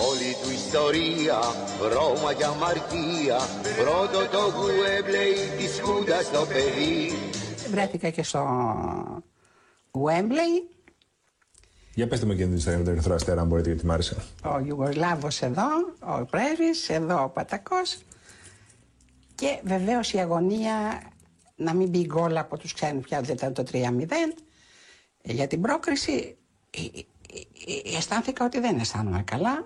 [SPEAKER 4] Όλη του ιστορία, Ρώμα για αμαρτία Πρώτο το Γουέμπλεϊ της Χούντας στο παιδί
[SPEAKER 5] Βρέθηκα και στο Wembley.
[SPEAKER 6] Για πετε μου και την ιστορία με τον Ερυθρό Αστέρα, αν μπορείτε, γιατί μ' άρεσε.
[SPEAKER 5] Ο Ιουγκοσλάβος εδώ, ο Πρέβης, εδώ ο Πατακός. Και βεβαίως η αγωνία να μην μπει γκολ από τους ξένους πια, δεν ήταν το 3-0. Για την πρόκριση ε, ε, ε, αισθάνθηκα ότι δεν αισθάνομαι καλά.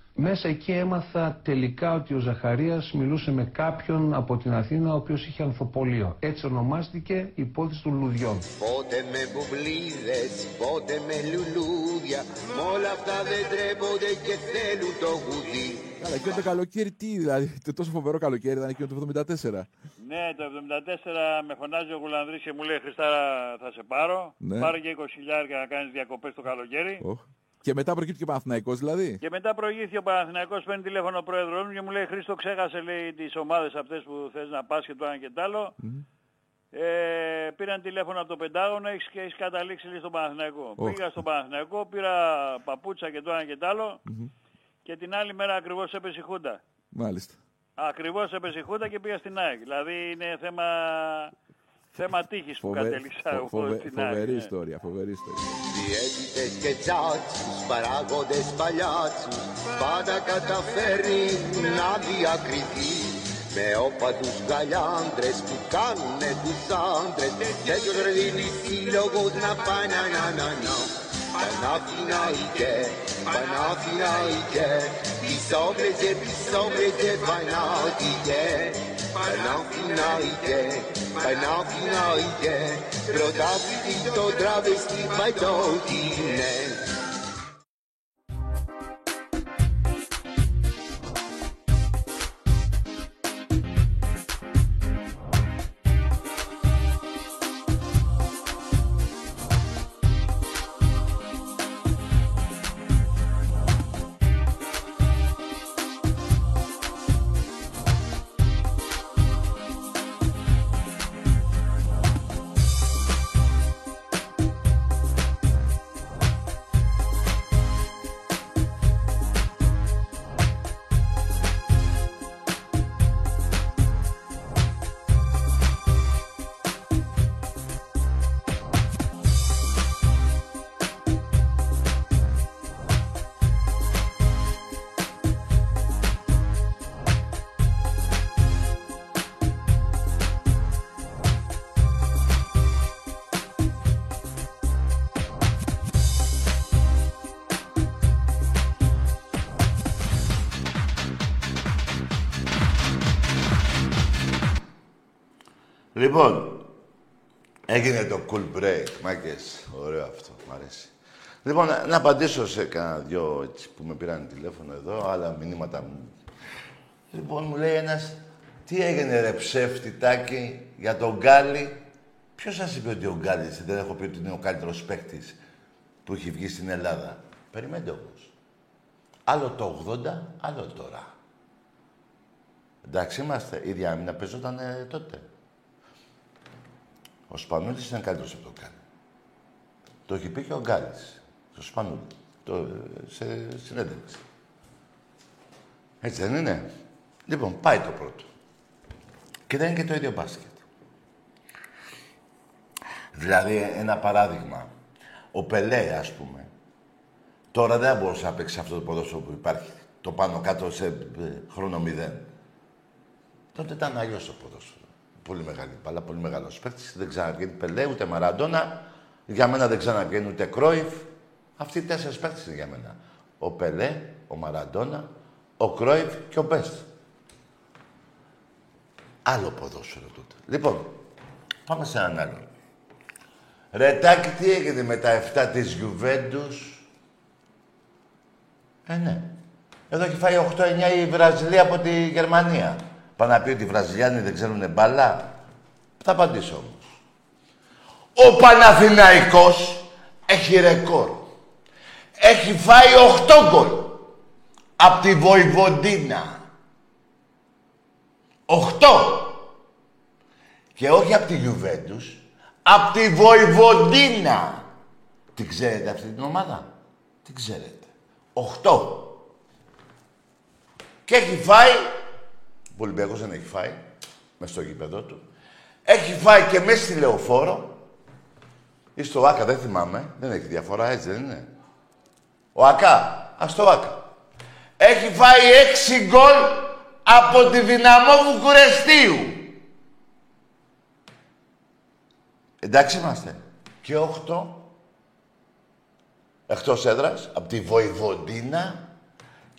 [SPEAKER 9] Μέσα εκεί έμαθα τελικά ότι ο Ζαχαρίας μιλούσε με κάποιον από την Αθήνα ο οποίος είχε ανθοπολείο. Έτσι ονομάστηκε η υπόθεση των λουδιών.
[SPEAKER 4] Πότε με μπουμπλίδες, πότε με λουλούδια Μ' όλα αυτά δεν τρέπονται και θέλουν το γουδί
[SPEAKER 10] Καλά, εκείνο το καλοκαίρι τι, δηλαδή, το τόσο φοβερό καλοκαίρι ήταν εκείνο το 74.
[SPEAKER 11] Ναι, το 74 με φωνάζει ο Γουλανδρής και μου λέει Χριστάρα θα σε πάρω.
[SPEAKER 10] Ναι.
[SPEAKER 11] Πάρε και 20 χιλιάρια να κάνεις διακοπές το καλοκαίρι.
[SPEAKER 10] Οχ. Και μετά προκύπτει και ο Παναθηναϊκός δηλαδή.
[SPEAKER 11] Και μετά προηγήθηκε ο Παναθηναϊκός, παίρνει τηλέφωνο ο πρόεδρος μου και μου λέει Χρήστο ξέχασε λέει τις ομάδες αυτές που θες να πας και το ένα και το άλλο. Ε, πήραν τηλέφωνο από το Πεντάγωνο έχεις, και έχεις καταλήξει λέει, στον Παναθηναϊκό.
[SPEAKER 10] Οχ.
[SPEAKER 11] Πήγα στον Παναθηναϊκό, πήρα παπούτσα και το ένα και το άλλο και την άλλη μέρα ακριβώς έπεσε η Χούντα.
[SPEAKER 10] Μάλιστα.
[SPEAKER 11] Ακριβώς έπεσε η Χούντα και πήγα στην ΑΕΚ. Δηλαδή είναι θέμα, θέμα τύχης που
[SPEAKER 10] Φοβε-
[SPEAKER 11] κατέληξα
[SPEAKER 10] φο-
[SPEAKER 11] εγώ
[SPEAKER 10] φοβε-
[SPEAKER 11] στην ΑΕΚ.
[SPEAKER 10] Φοβερή
[SPEAKER 11] ναι.
[SPEAKER 10] ιστορία, φοβερή ιστορία.
[SPEAKER 4] Διαίτητες και τσάτσους, παράγοντες παλιάτσους Πάντα καταφέρνει να διακριθεί Με όπατους γαλιάντρες που κάνουνε τους άντρες Τέτοιος ρε δίνει σύλλογος να πάει να να να να Panalky na lidě, panalky na lidě, pro dávky tyto travesty majdou ne.
[SPEAKER 1] Λοιπόν, έγινε το cool break, μάγκες. Ωραίο αυτό, μ' αρέσει. Λοιπόν, να, να απαντήσω σε κανένα δυο έτσι, που με πήραν τηλέφωνο εδώ, άλλα μηνύματα μου. Λοιπόν, μου λέει ένας, τι έγινε ρε ψεύτη, Τάκη, για τον Γκάλι; Ποιος σας είπε ότι ο Γκάλης, δεν έχω πει ότι είναι ο καλύτερος παίκτης που έχει βγει στην Ελλάδα; Περιμένετε όμως. Άλλο το 80, άλλο τώρα. Εντάξει είμαστε, η διάμυνα παίζονταν ε, τότε. Ο Σπανούλης ήταν καλύτερος από τον Γκάλι. Το έχει πει και ο Γκάλης, το Σπανούλη, το, ε, σε συνέντευξη. Έτσι δεν είναι; Λοιπόν, πάει το πρώτο. Και δεν είναι και το ίδιο μπάσκετ. Δηλαδή, ένα παράδειγμα. Ο Πελέ, ας πούμε, Τώρα δεν θα μπορούσε να παίξει αυτό το ποδόσφαιρο που υπάρχει. Το πάνω κάτω σε ε, χρόνο μηδέν. Τότε ήταν αλλιώς το ποδόσφαιρο. Πολύ μεγάλη μπάλα, πολύ μεγάλος παίκτης. Δεν ξαναβγαίνει Πελέ, ούτε Μαραντόνα. Για μένα δεν ξαναβγαίνει ούτε Κρόιφ. Αυτοί οι τέσσερις παίκτες είναι για μένα. Ο Πελέ, ο Μαραντόνα, ο Κρόιφ και ο Μπέστ. Άλλο ποδόσφαιρο τότε. Λοιπόν, πάμε σε έναν άλλο. Ρετάκι, τι έγινε με τα 7 της Γιουβέντους; Ε, ναι. Εδώ έχει φάει 8-9 η Βραζιλία από τη Γερμανία. Πάνε να πει ότι οι Βραζιλιάνοι δεν ξέρουν μπάλα. Θα απαντήσω όμως. Ο Παναθηναϊκός έχει ρεκόρ. Έχει φάει 8 γκολ από τη Βοηβοντίνα. 8. Και όχι από τη Γιουβέντους, από τη Βοηβοντίνα. Την ξέρετε αυτή την ομάδα; Την ξέρετε. 8. Και έχει φάει, ο Ολυμπιακός δεν έχει φάει, μέσα στο γήπεδο του. Έχει φάει και μέσα στη Λεωφόρο. Ή στο Άκα, δεν θυμάμαι. Δεν έχει διαφορά, έτσι δεν είναι. Ο Ακά, ας το Άκα. Έχει φάει έξι γκολ από τη δυναμό Βουκουρεστίου. Εντάξει είμαστε. Και οχτώ εκτός έδρας, από τη Βοηβοντίνα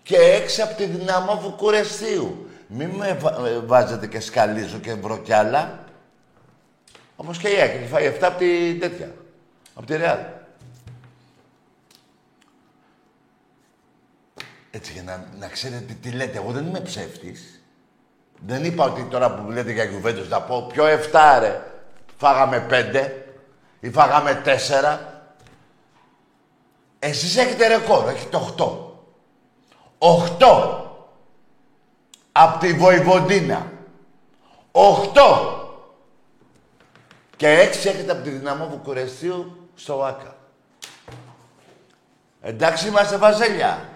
[SPEAKER 1] και έξι από τη δυναμό Βουκουρεστίου. Μην με ε, βάζετε και σκαλίζω και βρω κι άλλα. Όπως και η Έχει φάει 7 από τη τέτοια. Από τη Ρεάλ. Έτσι για να, να ξέρετε τι λέτε. Εγώ δεν είμαι ψεύτης. Δεν είπα ότι τώρα που λέτε για Γιουβέντος να πω πιο 7 ρε. Φάγαμε 5 ή φάγαμε 4. Εσείς έχετε ρεκόρ, έχετε 8. 8 από τη Βοηβοντίνα. 8 και 6 έχετε από τη δυναμό Βουκουρεστίου στο ΆΚΑ. Εντάξει είμαστε βαζέλια.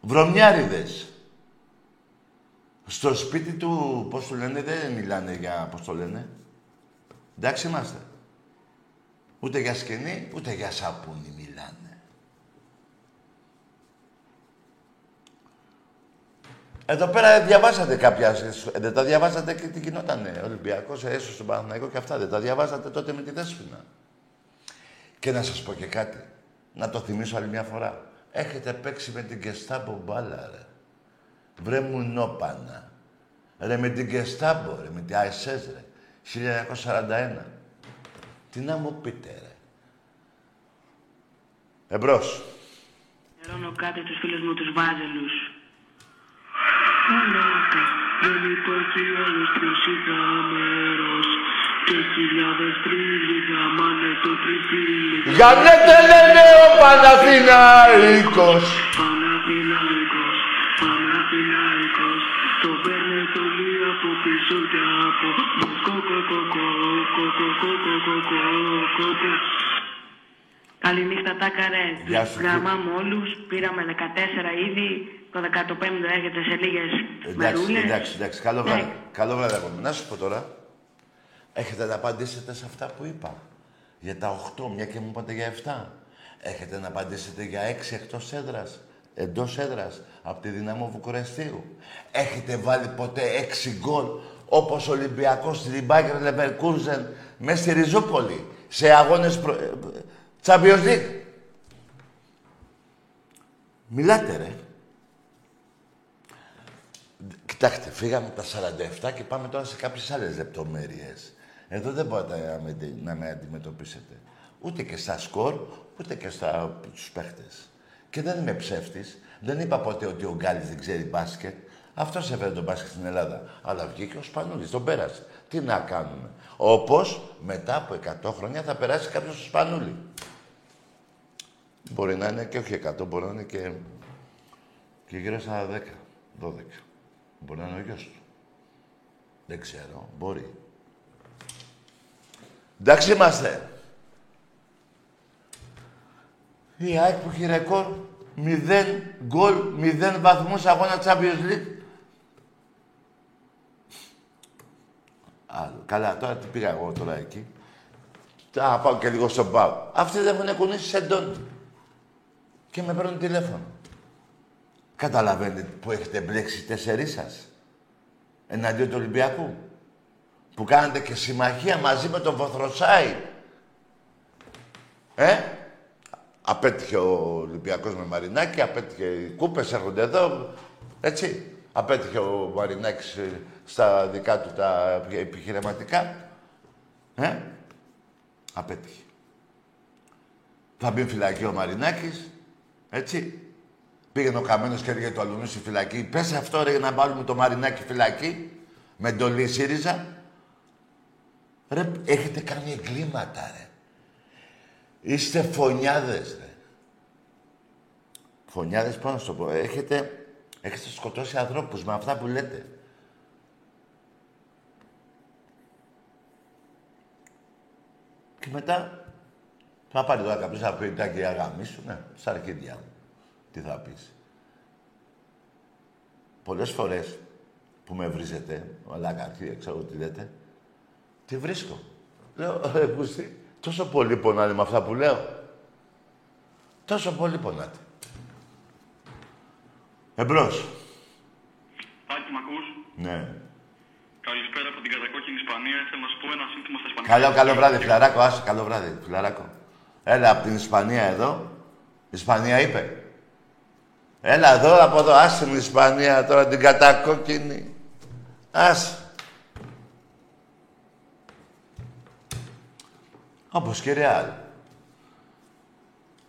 [SPEAKER 1] Βρωμιάριδες. Στο σπίτι του, πώς το λένε, δεν μιλάνε για, πώς το λένε. Εντάξει είμαστε. Ούτε για σκηνή, ούτε για σαπούνι μιλάνε. Εδώ πέρα διαβάσατε κάποια, δεν τα διαβάσατε και τι γινότανε. Ολυμπιακός, έσω στον Παναθηναϊκό και αυτά. Δεν τα διαβάσατε τότε με τη Δέσποινα. Και να σας πω και κάτι. Να το θυμίσω άλλη μια φορά. Έχετε παίξει με την Γκεστάμπο μπάλα, ρε. Βρε μου νόπανα. Ρε με την Γκεστάμπο, ρε, με την ΑΕΣΕΣ, ρε. 1941. Τι να μου πείτε, ρε. Εμπρός.
[SPEAKER 7] Ερώνω κάτι τους φίλους μου τους βάζελους. Δεν υπάρχει άλλος ποιος μέρος και χιλιάδες τρίλοι γαμάνε το τριφύλι.
[SPEAKER 1] Γιαννέτε λένε ο Παναθηναϊκός.
[SPEAKER 7] Παναθηναϊκός, Παναθηναϊκός Το παίρνε το λί από πίσω και από Καληνύχτα τα καρέ.
[SPEAKER 1] Γεια σου,
[SPEAKER 7] Γραμμά με όλους. Πήραμε 14 ήδη. Το 15ο έρχεται σε λίγες
[SPEAKER 1] Εντάξει,
[SPEAKER 7] μερούλες.
[SPEAKER 1] εντάξει, εντάξει. Καλό
[SPEAKER 7] Ναι.
[SPEAKER 1] βράδυ. Καλό βράδυ ακόμα. Να σου πω τώρα. Έχετε να απαντήσετε σε αυτά που είπα. Για τα 8, μια και μου είπατε για 7. Έχετε να απαντήσετε για 6 εκτός έδρας. Εντός έδρας. Από τη δυναμό Βουκουρεστίου. Έχετε βάλει ποτέ 6 γκολ όπως ο Ολυμπιακός στην Μπάγκερ Λεβερκούρζεν μέσα στη Ριζούπολη. Σε αγώνες προ... ε, Champions League. Μιλάτε ρε. Κοιτάξτε, φύγαμε τα 47 και πάμε τώρα σε κάποιες άλλες λεπτομέρειες. Εδώ δεν μπορείτε να με, να με αντιμετωπίσετε. Ούτε και στα σκορ, ούτε και στα τους παίχτες. Και δεν είμαι ψεύτης. Δεν είπα ποτέ ότι ο Γκάλης δεν ξέρει μπάσκετ. Αυτός έφερε τον μπάσκετ στην Ελλάδα. Αλλά βγήκε ο Σπανούλης, τον πέρασε. Τι να κάνουμε. Όπως μετά από 100 χρόνια θα περάσει κάποιος στο Σπανούλη. Μπορεί να είναι και όχι 100, μπορεί να είναι και, και γύρω στα 10, 12. Μπορεί να είναι ο γιος του. Δεν ξέρω. Μπορεί. Εντάξει είμαστε. Η ΑΕΚ που έχει ρεκόρ 0 γκολ, 0 βαθμούς αγώνα Champions League. Άλλο. Καλά, τώρα τι πήγα εγώ τώρα εκεί. Θα πάω και λίγο στον Πάο. Αυτοί δεν έχουν κουνήσει σεντόνι. Και με παίρνουν τηλέφωνο. Καταλαβαίνετε που έχετε μπλέξει οι τέσσερις σας. Εναντίον του Ολυμπιακού. Που κάνετε και συμμαχία μαζί με τον Βοθροσάη. Ε, απέτυχε ο Ολυμπιακός με Μαρινάκη, απέτυχε οι κούπες έρχονται εδώ, έτσι. Απέτυχε ο Μαρινάκης ε, στα δικά του τα επιχειρηματικά. Ε, απέτυχε. Θα μπει φυλακή ο Μαρινάκης, έτσι. Πήγαινε ο Καμένος και έλεγε το αλουνού στη φυλακή. Πες αυτό ρε να βάλουμε το Μαρινάκη φυλακή. Με εντολή ΣΥΡΙΖΑ. Ρε, έχετε κάνει εγκλήματα, ρε. Είστε φωνιάδες, ρε. Φωνιάδες, πάνω στο πω. Έχετε, έχετε σκοτώσει ανθρώπους με αυτά που λέτε. Και μετά θα πάρει τώρα κάποιος να πει τα και αγαμίσου, ναι, στα αρχίδια μου. Τι θα πεις. Πολλές φορές που με βρίζετε, όλα κάτι, ξέρω τι λέτε, τι βρίσκω. Λέω, ρε Πούστη, τόσο πολύ πονάτε με αυτά που λέω. Τόσο πολύ πονάτε. Εμπρός.
[SPEAKER 8] Άκη, μ' ακούς;
[SPEAKER 1] Ναι.
[SPEAKER 8] Καλησπέρα από την κατακόκκινη Ισπανία. Θέλω να σου πω ένα σύνθημα στα Ισπανικά.
[SPEAKER 1] Καλό, καλό βράδυ, φιλαράκο. Άσε, καλό βράδυ, φιλαράκο. Έλα από την Ισπανία εδώ. Ισπανία είπε. Έλα εδώ, από εδώ. Άσε την Ισπανία τώρα, την κατακόκκινη. Άσε. Όπως και Ρεάλ.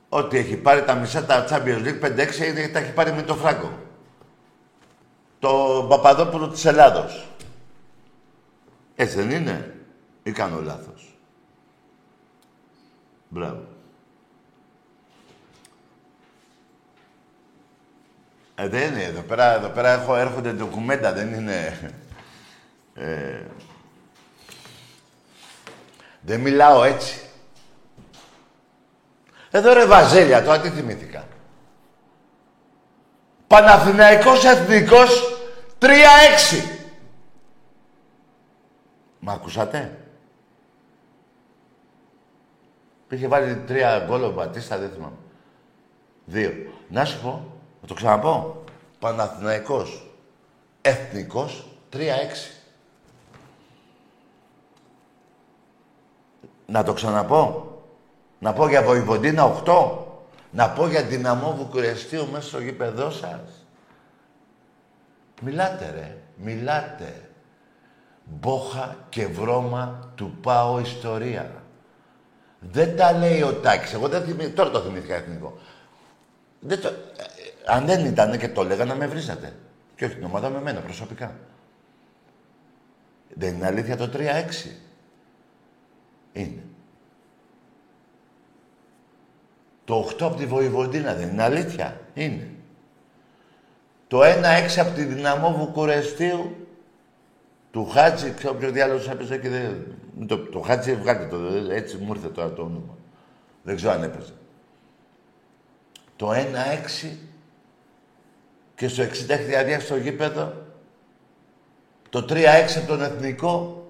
[SPEAKER 1] Ό,τι έχει πάρει τα μισά τα Champions League 5-6 τα έχει πάρει με το Φράγκο. Το Παπαδόπουλο της Ελλάδος. Έτσι δεν είναι; Ή κάνω λάθος; Μπράβο. Ε, δεν είναι. Εδώ πέρα, εδώ πέρα έχω, έρχονται ντοκουμέντα, δεν είναι... Ε, δεν μιλάω έτσι. Εδώ ρε Βαζέλια, τώρα τι θυμήθηκα. Παναθηναϊκός Εθνικός 3-6. Μ' ακούσατε; Είχε βάλει τρία γκολ ο Μπατίστα, δεν θυμάμαι. Δύο. Να σου πω, να το ξαναπώ. Παναθηναϊκός Εθνικός 3-6. Να το ξαναπώ. Να πω για Βοηβοντίνα 8. Να πω για δυναμό Βουκουρεστίου μέσα στο γήπεδό σας. Μιλάτε ρε. Μιλάτε. Μπόχα και βρώμα του πάω ιστορία. Δεν τα λέει ο Τάκης. Εγώ δεν θυμήθηκα. Τώρα το θυμήθηκα εθνικό. Δεν το... ε, Αν δεν ήταν και το έλεγα να με βρίζατε. Και όχι την ομάδα με μένα προσωπικά. Δεν είναι αλήθεια το 3-6. Είναι. Το 8 από τη Βοηβοντίνα δεν είναι αλήθεια. Είναι. Το 1-6 από τη Δυναμό Βουκουρεστίου του Χάτζη, ξέρω ποιος διάλογος έπαιζε και δεν... Το, το Χάτζη βγάλτε το, έτσι μου ήρθε τώρα το όνομα. Δεν ξέρω αν έπαιζε. Το 1-6 και στο 60 χιλιάδια στο γήπεδο. Το 3-6 από τον Εθνικό.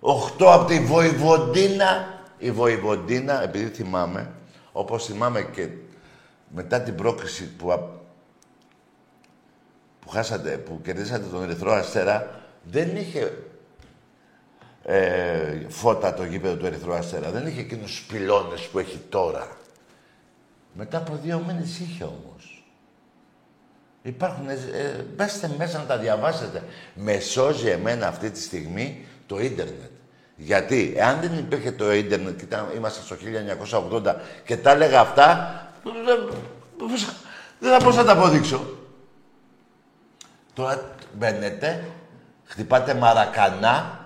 [SPEAKER 1] 8 από τη Βοηβοντίνα. Η Βοηβοντίνα, επειδή θυμάμαι, όπως θυμάμαι και μετά την πρόκληση που, α- που χάσατε, που κερδίσατε τον Ερυθρό Αστέρα, δεν είχε ε, φώτα το γήπεδο του Ερυθρού Αστέρα. Δεν είχε εκείνους τους πυλώνες που έχει τώρα. Μετά από δύο μήνες είχε όμως. Υπάρχουν, ε, ε, μπέστε μέσα να τα διαβάσετε. Με σώζει εμένα αυτή τη στιγμή το ίντερνετ. Γιατί, εάν δεν υπήρχε το ίντερνετ και ήταν, είμαστε στο 1980 και τα έλεγα αυτά, δεν, δεν θα πώς να τα αποδείξω. Τώρα μπαίνετε, χτυπάτε μαρακανά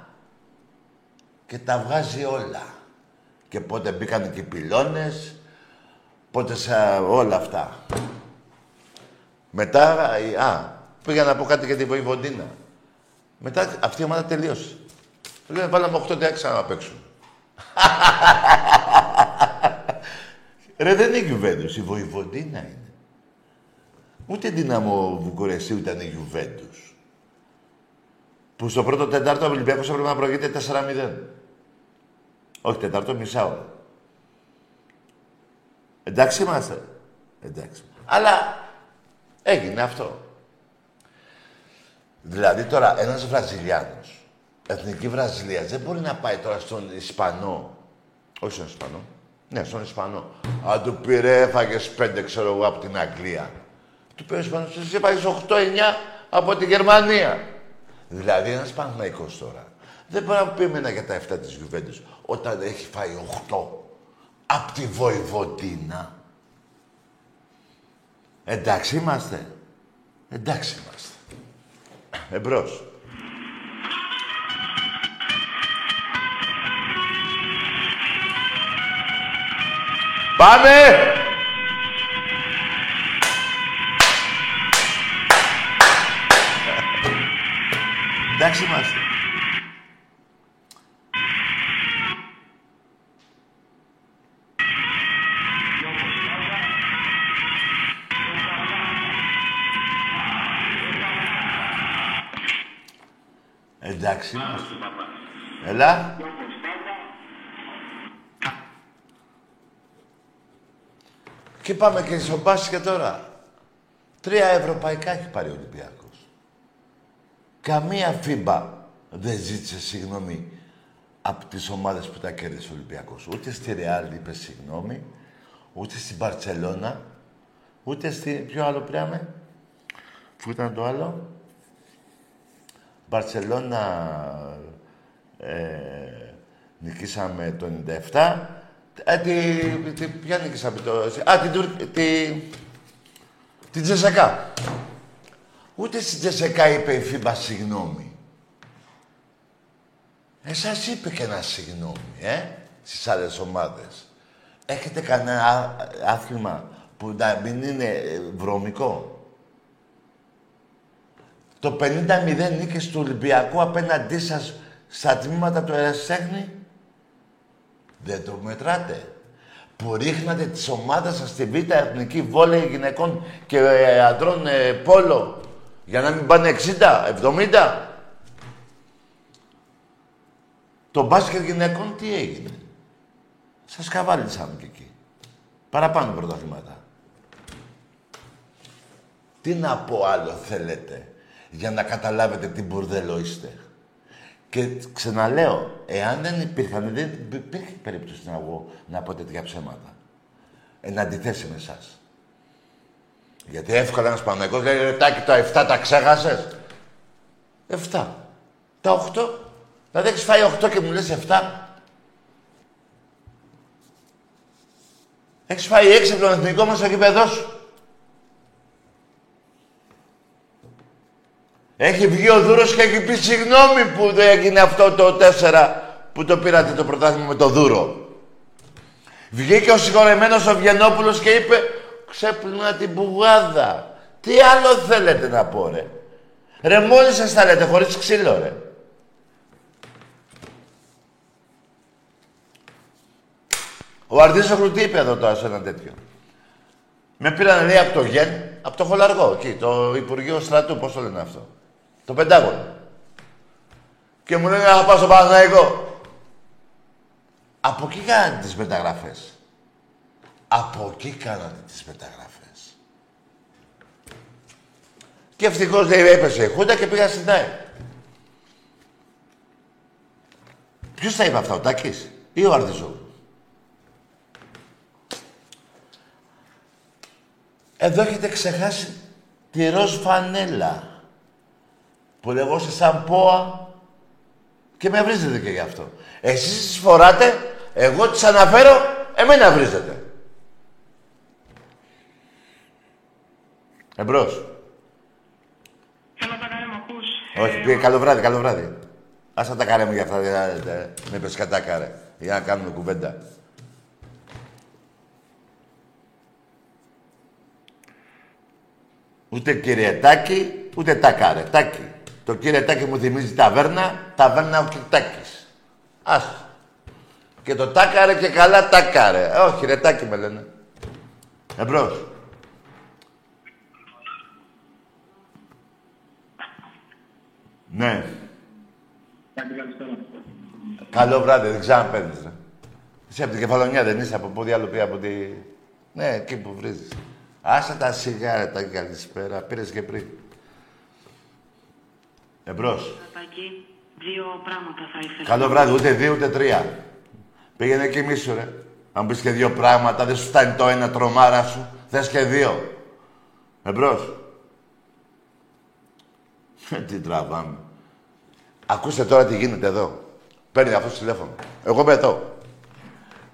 [SPEAKER 1] και τα βγάζει όλα. Και πότε μπήκαν και οι πυλώνες, πότε σε όλα αυτά. Μετά, η- α, πήγα να πω κάτι για τη Βοηβοντίνα. Μετά αυτή η ομάδα τελείωσε. Λένε βάλαμε 8 10 να παίξουν. Ρε δεν είναι Γιουβέντους, η Βοηβοντίνα είναι. Ούτε δυναμό Βουκουρεσίου ήταν η Γιουβέντους. Που στο πρώτο τετάρτο ο Ολυμπιακός έπρεπε να προηγείται 4-0. Όχι, τέταρτο, μισά ώρα. Εντάξει είμαστε. Εντάξει. Αλλά έγινε αυτό. Δηλαδή τώρα ένας Βραζιλιάνος, εθνική Βραζιλία, δεν μπορεί να πάει τώρα στον Ισπανό. Όχι στον Ισπανό. Ναι, στον Ισπανό. Αν του πήρε, έφαγες πέντε, ξέρω εγώ, από την Αγγλία. Του πήρε Ισπανός, εσύ έφαγες 8-9 από τη Γερμανία. Δηλαδή ένας Παναγικός τώρα. Δεν μπορεί να πει εμένα για τα 7 της Γιουβέντους όταν έχει φάει 8 από τη Βοηβοντίνα. Εντάξει είμαστε. Εντάξει είμαστε. Εμπρός. Πάμε! Εντάξει είμαστε. Εντάξει είμαστε. Έλα. Και πάμε και στο μπάσκετ τώρα. Τρία ευρωπαϊκά έχει πάρει ο Ολυμπιακός. Καμία φίμπα δεν ζήτησε συγγνώμη από τις ομάδες που τα κέρδισε ο Ολυμπιακός. Ούτε στη Ρεάλ είπε συγγνώμη, ούτε στην Μπαρτσελώνα, ούτε στη... Ποιο άλλο πράγμα, Πού ήταν το άλλο; Μπαρτσελώνα ε, νικήσαμε το 97. Ε, τι, τι, ποια νικήσαμε το... Α, την, Τουρ- τη, την ΤΣΣΚΑ. Ούτε στην ΤΣΣΚΑ είπε η FIBA συγγνώμη. Εσάς είπε και ένα συγγνώμη, ε, στις άλλες ομάδες. Έχετε κανένα ά- άθλημα που να μην είναι ε, βρώμικο; Το 50-0 νίκες του Ολυμπιακού απέναντί σας στα τμήματα του Ερασιτέχνη. Δεν το μετράτε. Που ρίχνατε τις ομάδες σας στη Β' Εθνική Βόλεϊ γυναικών και ε, αντρών ε, πόλο για να μην πάνε 60, 70. Το μπάσκετ γυναικών τι έγινε; Σας καβάλισαν και εκεί. Παραπάνω πρωταθλήματα. Τι να πω άλλο θέλετε; Για να καταλάβετε τι μπουρδέλο είστε. Και ξαναλέω, εάν δεν υπήρχαν, δεν υπήρχε περίπτωση να, εγώ, να πω τέτοια ψέματα. Εν αντιθέσει με εσάς. Γιατί εύκολα ένας Παναγικός λέει, ρε Τάκη, τα 7 τα ξέχασες. 7. Τα 8. Δηλαδή έχεις φάει 8 και μου λες 7. Έχεις φάει 6 από τον εθνικό μας στο γήπεδό σου. Έχει βγει ο Δούρος και έχει πει συγγνώμη που δεν έγινε αυτό το 4 που το πήρατε το πρωτάθλημα με το Δούρο. Βγήκε ο συγχωρεμένος ο Βιενόπουλος και είπε ξέπλυνα την πουγάδα. Τι άλλο θέλετε να πω ρε; Ρε μόλις σας τα λέτε χωρίς ξύλο ρε. Ο Αρτίζογλου τι είπε εδώ τώρα σε ένα τέτοιο. Με πήραν λέει από το ΓΕΝ, από το Χολαργό, εκεί, το Υπουργείο Στρατού, πώς το λένε αυτό. Το Πεντάγωνο. Και μου λένε να πάω στο Παναθηναϊκό. Από εκεί κάνατε τις μεταγραφές. Από εκεί κάνατε τις μεταγραφές. Και ευτυχώς λέει έπεσε η Χούντα και πήγα στην ΤΑΕ. Ποιος τα είπε αυτά, ο Τάκης ή ο Αρτιζόγλου. Εδώ έχετε ξεχάσει τη ροζ φανέλα που λεγόσε σαν πόα και με βρίζετε και γι' αυτό. Εσείς τις φοράτε, εγώ τις αναφέρω, εμένα βρίζετε. Εμπρός. Όχι, πήγε καλό βράδυ, καλό βράδυ. Άσα τα κάρε μου για αυτά, δεν δεν- με πες κατά κάρε, για να κάνουμε κουβέντα. Ούτε κυριετάκι, ούτε τάκαρε. Τάκι. Το κυριετάκι μου θυμίζει ταβέρνα, ταβέρνα ο Κυρτάκης. Άστο. Και το τάκαρε και καλά τάκαρε. Ε, όχι, ρετάκι με λένε. Εμπρός. Ναι. Καλό βράδυ, δεν ξαναπαίρνεις, ρε. Είσαι από την Κεφαλονιά, δεν είσαι από πόδι άλλο πει από τη... Ναι, εκεί που βρίζεις. Άσε τα σιγάρα, καλησπέρα. Πήρες και πριν. Εμπρός.
[SPEAKER 12] Τάκη, δύο πράγματα θα ήθελα.
[SPEAKER 1] Καλό βράδυ, ούτε δύο ούτε τρία. Πήγαινε εκεί μίσου, ρε. Αν πεις και δύο πράγματα, δεν σου φτάνει το ένα τρομάρα σου. Θες και δύο. Εμπρός. Ε, τι τραβάμε. Ακούστε τώρα τι γίνεται εδώ. Παίρνει αυτός το τηλέφωνο. Εγώ είμαι εδώ.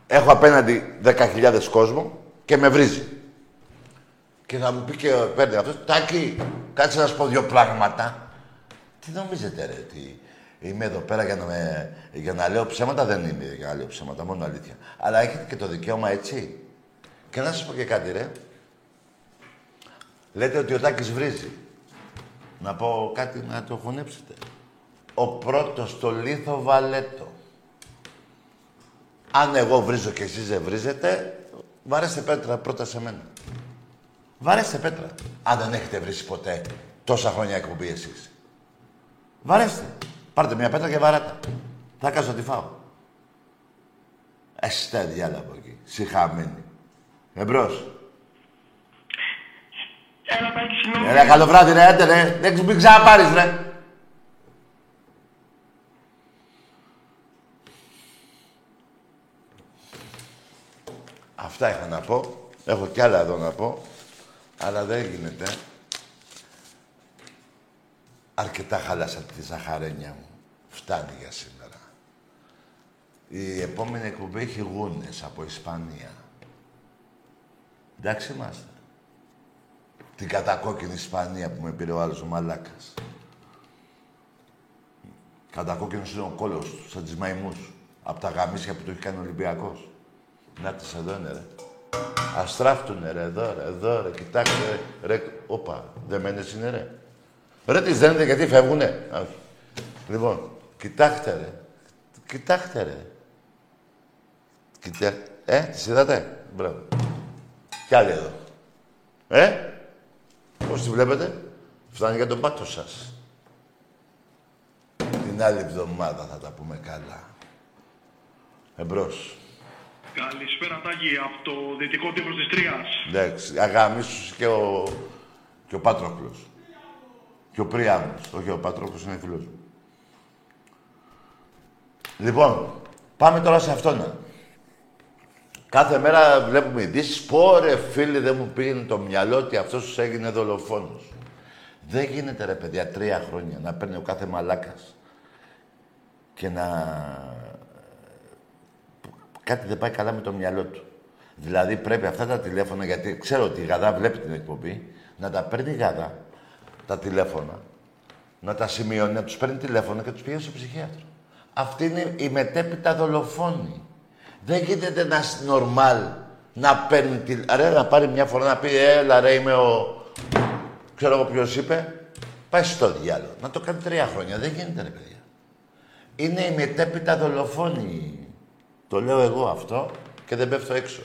[SPEAKER 1] Έχω απέναντι 10.000 κόσμο και με βρίζει. Και θα μου πει και παίρνει αυτός, Τάκη, κάτσε να σου πω δύο πράγματα. Τι νομίζετε ρε, ότι είμαι εδώ πέρα για να, με, για να λέω ψέματα, δεν είμαι για να λέω ψέματα, μόνο αλήθεια. Αλλά έχετε και το δικαίωμα έτσι. Και να σας πω και κάτι ρε. Λέτε ότι ο Τάκης βρίζει. Να πω κάτι να το χωνέψετε. Ο πρώτος στο λίθο βαλέτο. Αν εγώ βρίζω και εσείς δεν βρίζετε, βαρέστε πέτρα πρώτα σε μένα. Βαρέστε πέτρα. Αν δεν έχετε βρει ποτέ τόσα χρόνια εκπομπή εσείς. Βαρέστε. Πάρτε μια πέτρα και βαράτε. Θα κάνω τη φάω. Εστέ διάλα από εκεί. Συχαμένη. Εμπρός.
[SPEAKER 8] Έλα, Τάκη, συγγνώμη.
[SPEAKER 1] Έλα, καλό βράδυ, ρε, άντε, ρε. Δεν μην ξαναπάρεις, ρε. Αυτά είχα να πω. Έχω κι άλλα εδώ να πω. Αλλά δεν γίνεται. Αρκετά χάλασα τη ζαχαρένια μου. Φτάνει για σήμερα. Η επόμενη εκπομπή έχει γούνες από Ισπανία. Εντάξει είμαστε. Την κατακόκκινη Ισπανία που με πήρε ο άλλος ο μαλάκας. Κατακόκκινος είναι ο κόλος του, σαν τις μαϊμούς. Από τα γαμίσια που του έχει κάνει ο Ολυμπιακός. Να τις εδώ είναι, ρε. Αστράφτουνε, ρε, εδώ, ρε, εδώ, ρε, κοιτάξτε, ρε, ρε, όπα, δεμένες είναι, ρε. Ρε, τις δένετε γιατί φεύγουνε; Α, Όχι. Λοιπόν, κοιτάξτε, ρε. Κοιτάξτε, ρε. Κοιτά... Ε, τις είδατε; Μπράβο. Κι άλλοι εδώ. Ε, πώς τη βλέπετε; Φτάνει για τον πάτο σας. Την άλλη εβδομάδα θα τα πούμε καλά. Εμπρός.
[SPEAKER 8] Καλησπέρα, Τάκη, από το δυτικό τύπος της Τρίας.
[SPEAKER 1] Εντάξει, αγαμίσους και ο, και ο Πάτροκλος. Και ο Πριάμος. Όχι, ο Πάτροκλος είναι φίλος μου. Λοιπόν, πάμε τώρα σε αυτόν. Κάθε μέρα βλέπουμε ειδήσεις. Πόρε φίλοι δεν μου πήγαινε το μυαλό ότι αυτός τους έγινε δολοφόνος. Δεν γίνεται ρε παιδιά τρία χρόνια να παίρνει ο κάθε μαλάκας και να... Κάτι δεν πάει καλά με το μυαλό του. Δηλαδή πρέπει αυτά τα τηλέφωνα, γιατί ξέρω ότι η Γαδά βλέπει την εκπομπή, να τα παίρνει η Γαδά, τα τηλέφωνα, να τα σημειώνει, να τους παίρνει τηλέφωνα και τους πηγαίνει στο ψυχίατρο. Αυτή είναι η μετέπειτα δολοφόνη. Δεν γίνεται ένα νορμάλ να παίρνει τη... Ρε, να πάρει μια φορά να πει έλα ρε είμαι ο... Ξέρω εγώ ποιος είπε. Πάει στο διάλογο. Να το κάνει τρία χρόνια. Δεν γίνεται ρε παιδιά. Είναι η μετέπειτα δολοφόνη. Το λέω εγώ αυτό και δεν πέφτω έξω.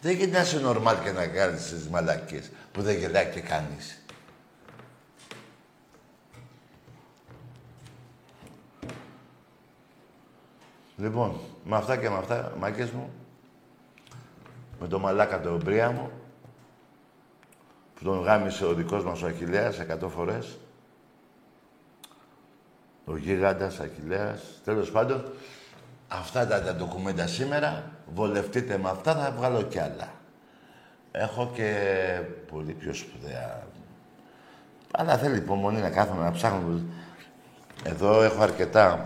[SPEAKER 1] Δεν γίνεται να είσαι νορμάλ και να κάνεις τις μαλακίες που δεν γελάει και κανείς. Λοιπόν, με αυτά και με αυτά, μάκες μου, με το μαλάκα το μπρία μου, που τον γάμισε ο δικός μας ο Αχιλέας εκατό φορές, ο γίγαντας Αχιλέας, τέλος πάντων, αυτά τα, τα ντοκουμέντα σήμερα, βολευτείτε με αυτά, θα βγάλω κι άλλα. Έχω και πολύ πιο σπουδαία. Αλλά θέλει υπομονή να κάθομαι να ψάχνω. Εδώ έχω αρκετά.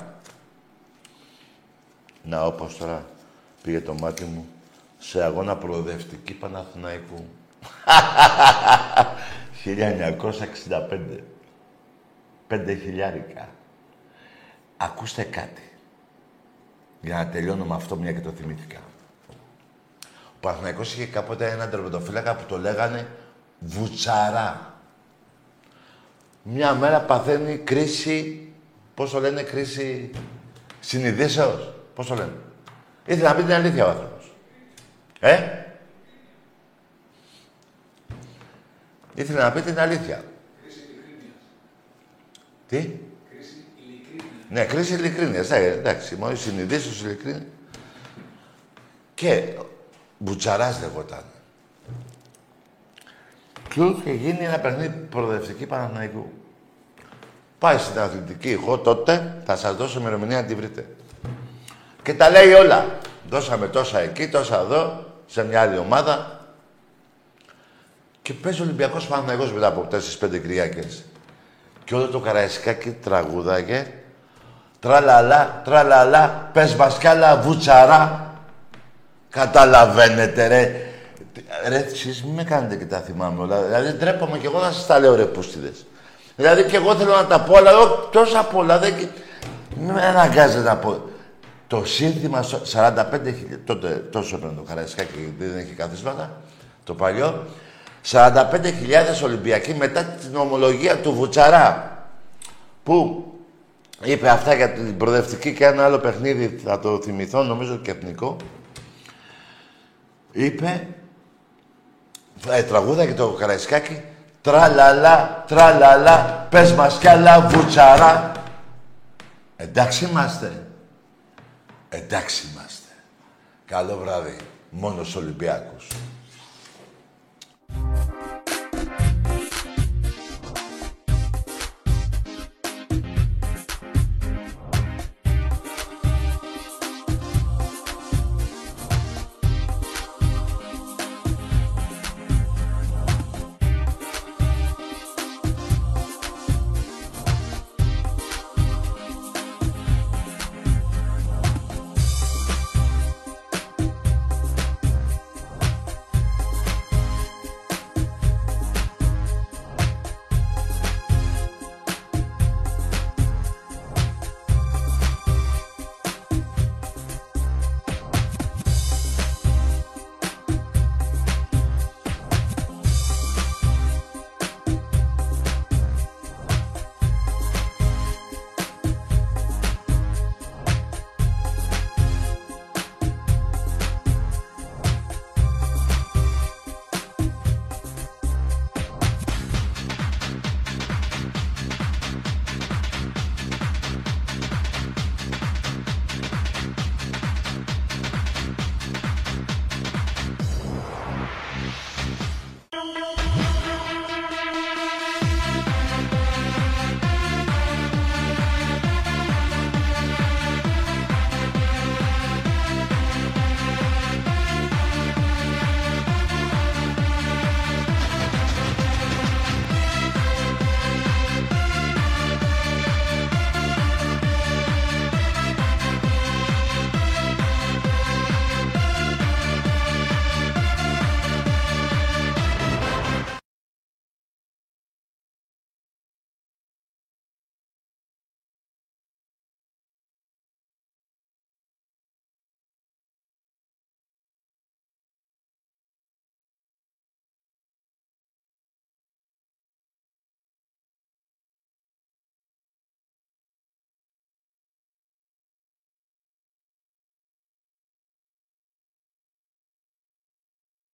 [SPEAKER 1] Να, όπως τώρα πήγε το μάτι μου σε αγώνα προοδευτική Παναθηναϊκού. 1965. Πέντε χιλιάρικα. Ακούστε κάτι. Για να τελειώνω με αυτό, μια και το θυμήθηκα. Ο Παναθηναϊκός είχε κάποτε έναν τερματοφύλακα που το λέγανε Βουτσαρά. Μια μέρα παθαίνει κρίση, πώς το λένε, κρίση συνειδήσεως. Πώς το λένε. Ήθελε να πει την αλήθεια ο άνθρωπος. Ε; Ήθελε να πει την αλήθεια. Τι; Ναι, κρίση ειλικρίνειας. Ε, εντάξει, μόλις συνειδήσεις ειλικρίνεια. Και Μπουτσαράς λεγόταν. Και είχε γίνει ένα παιχνίδι προοδευτική Παναθηναϊκού. Πάει στην αθλητική εγώ τότε, θα σας δώσω ημερομηνία να τη βρείτε. Και τα λέει όλα. Δώσαμε τόσα εκεί, τόσα εδώ, σε μια άλλη ομάδα. Και παίζει ο Ολυμπιακός Παναθηναϊκός μετά από 4-5 Κυριακές. Και όλο το Καραϊσκάκι τραγούδαγε. Τραλαλά, τραλαλά, πες μας κι άλλα βουτσαρά. Καταλαβαίνετε ρε. Ρε, εσείς μην με κάνετε και τα θυμάμαι όλα. Δηλαδή ντρέπομαι κι εγώ να σας τα λέω ρε πούστιδες. Δηλαδή κι εγώ θέλω να τα πω, αλλά εγώ τόσα πολλά δεν... Μην με αναγκάζετε να πω. Το σύνθημα 45.000, τότε τόσο έπαιρνε το Καραϊσκάκι, δεν έχει καθίσματα, το παλιό. 45.000 Ολυμπιακοί μετά την ομολογία του Βουτσαρά. Που είπε αυτά για την προοδευτική και ένα άλλο παιχνίδι, θα το θυμηθώ, νομίζω και εθνικό. Είπε, ε, τραγούδα και το Καραϊσκάκι, τραλαλά, τραλαλά, πες μας κι άλλα βουτσαρά. Εντάξει είμαστε. Εντάξει είμαστε. Καλό βράδυ. Μόνος Ολυμπιακός.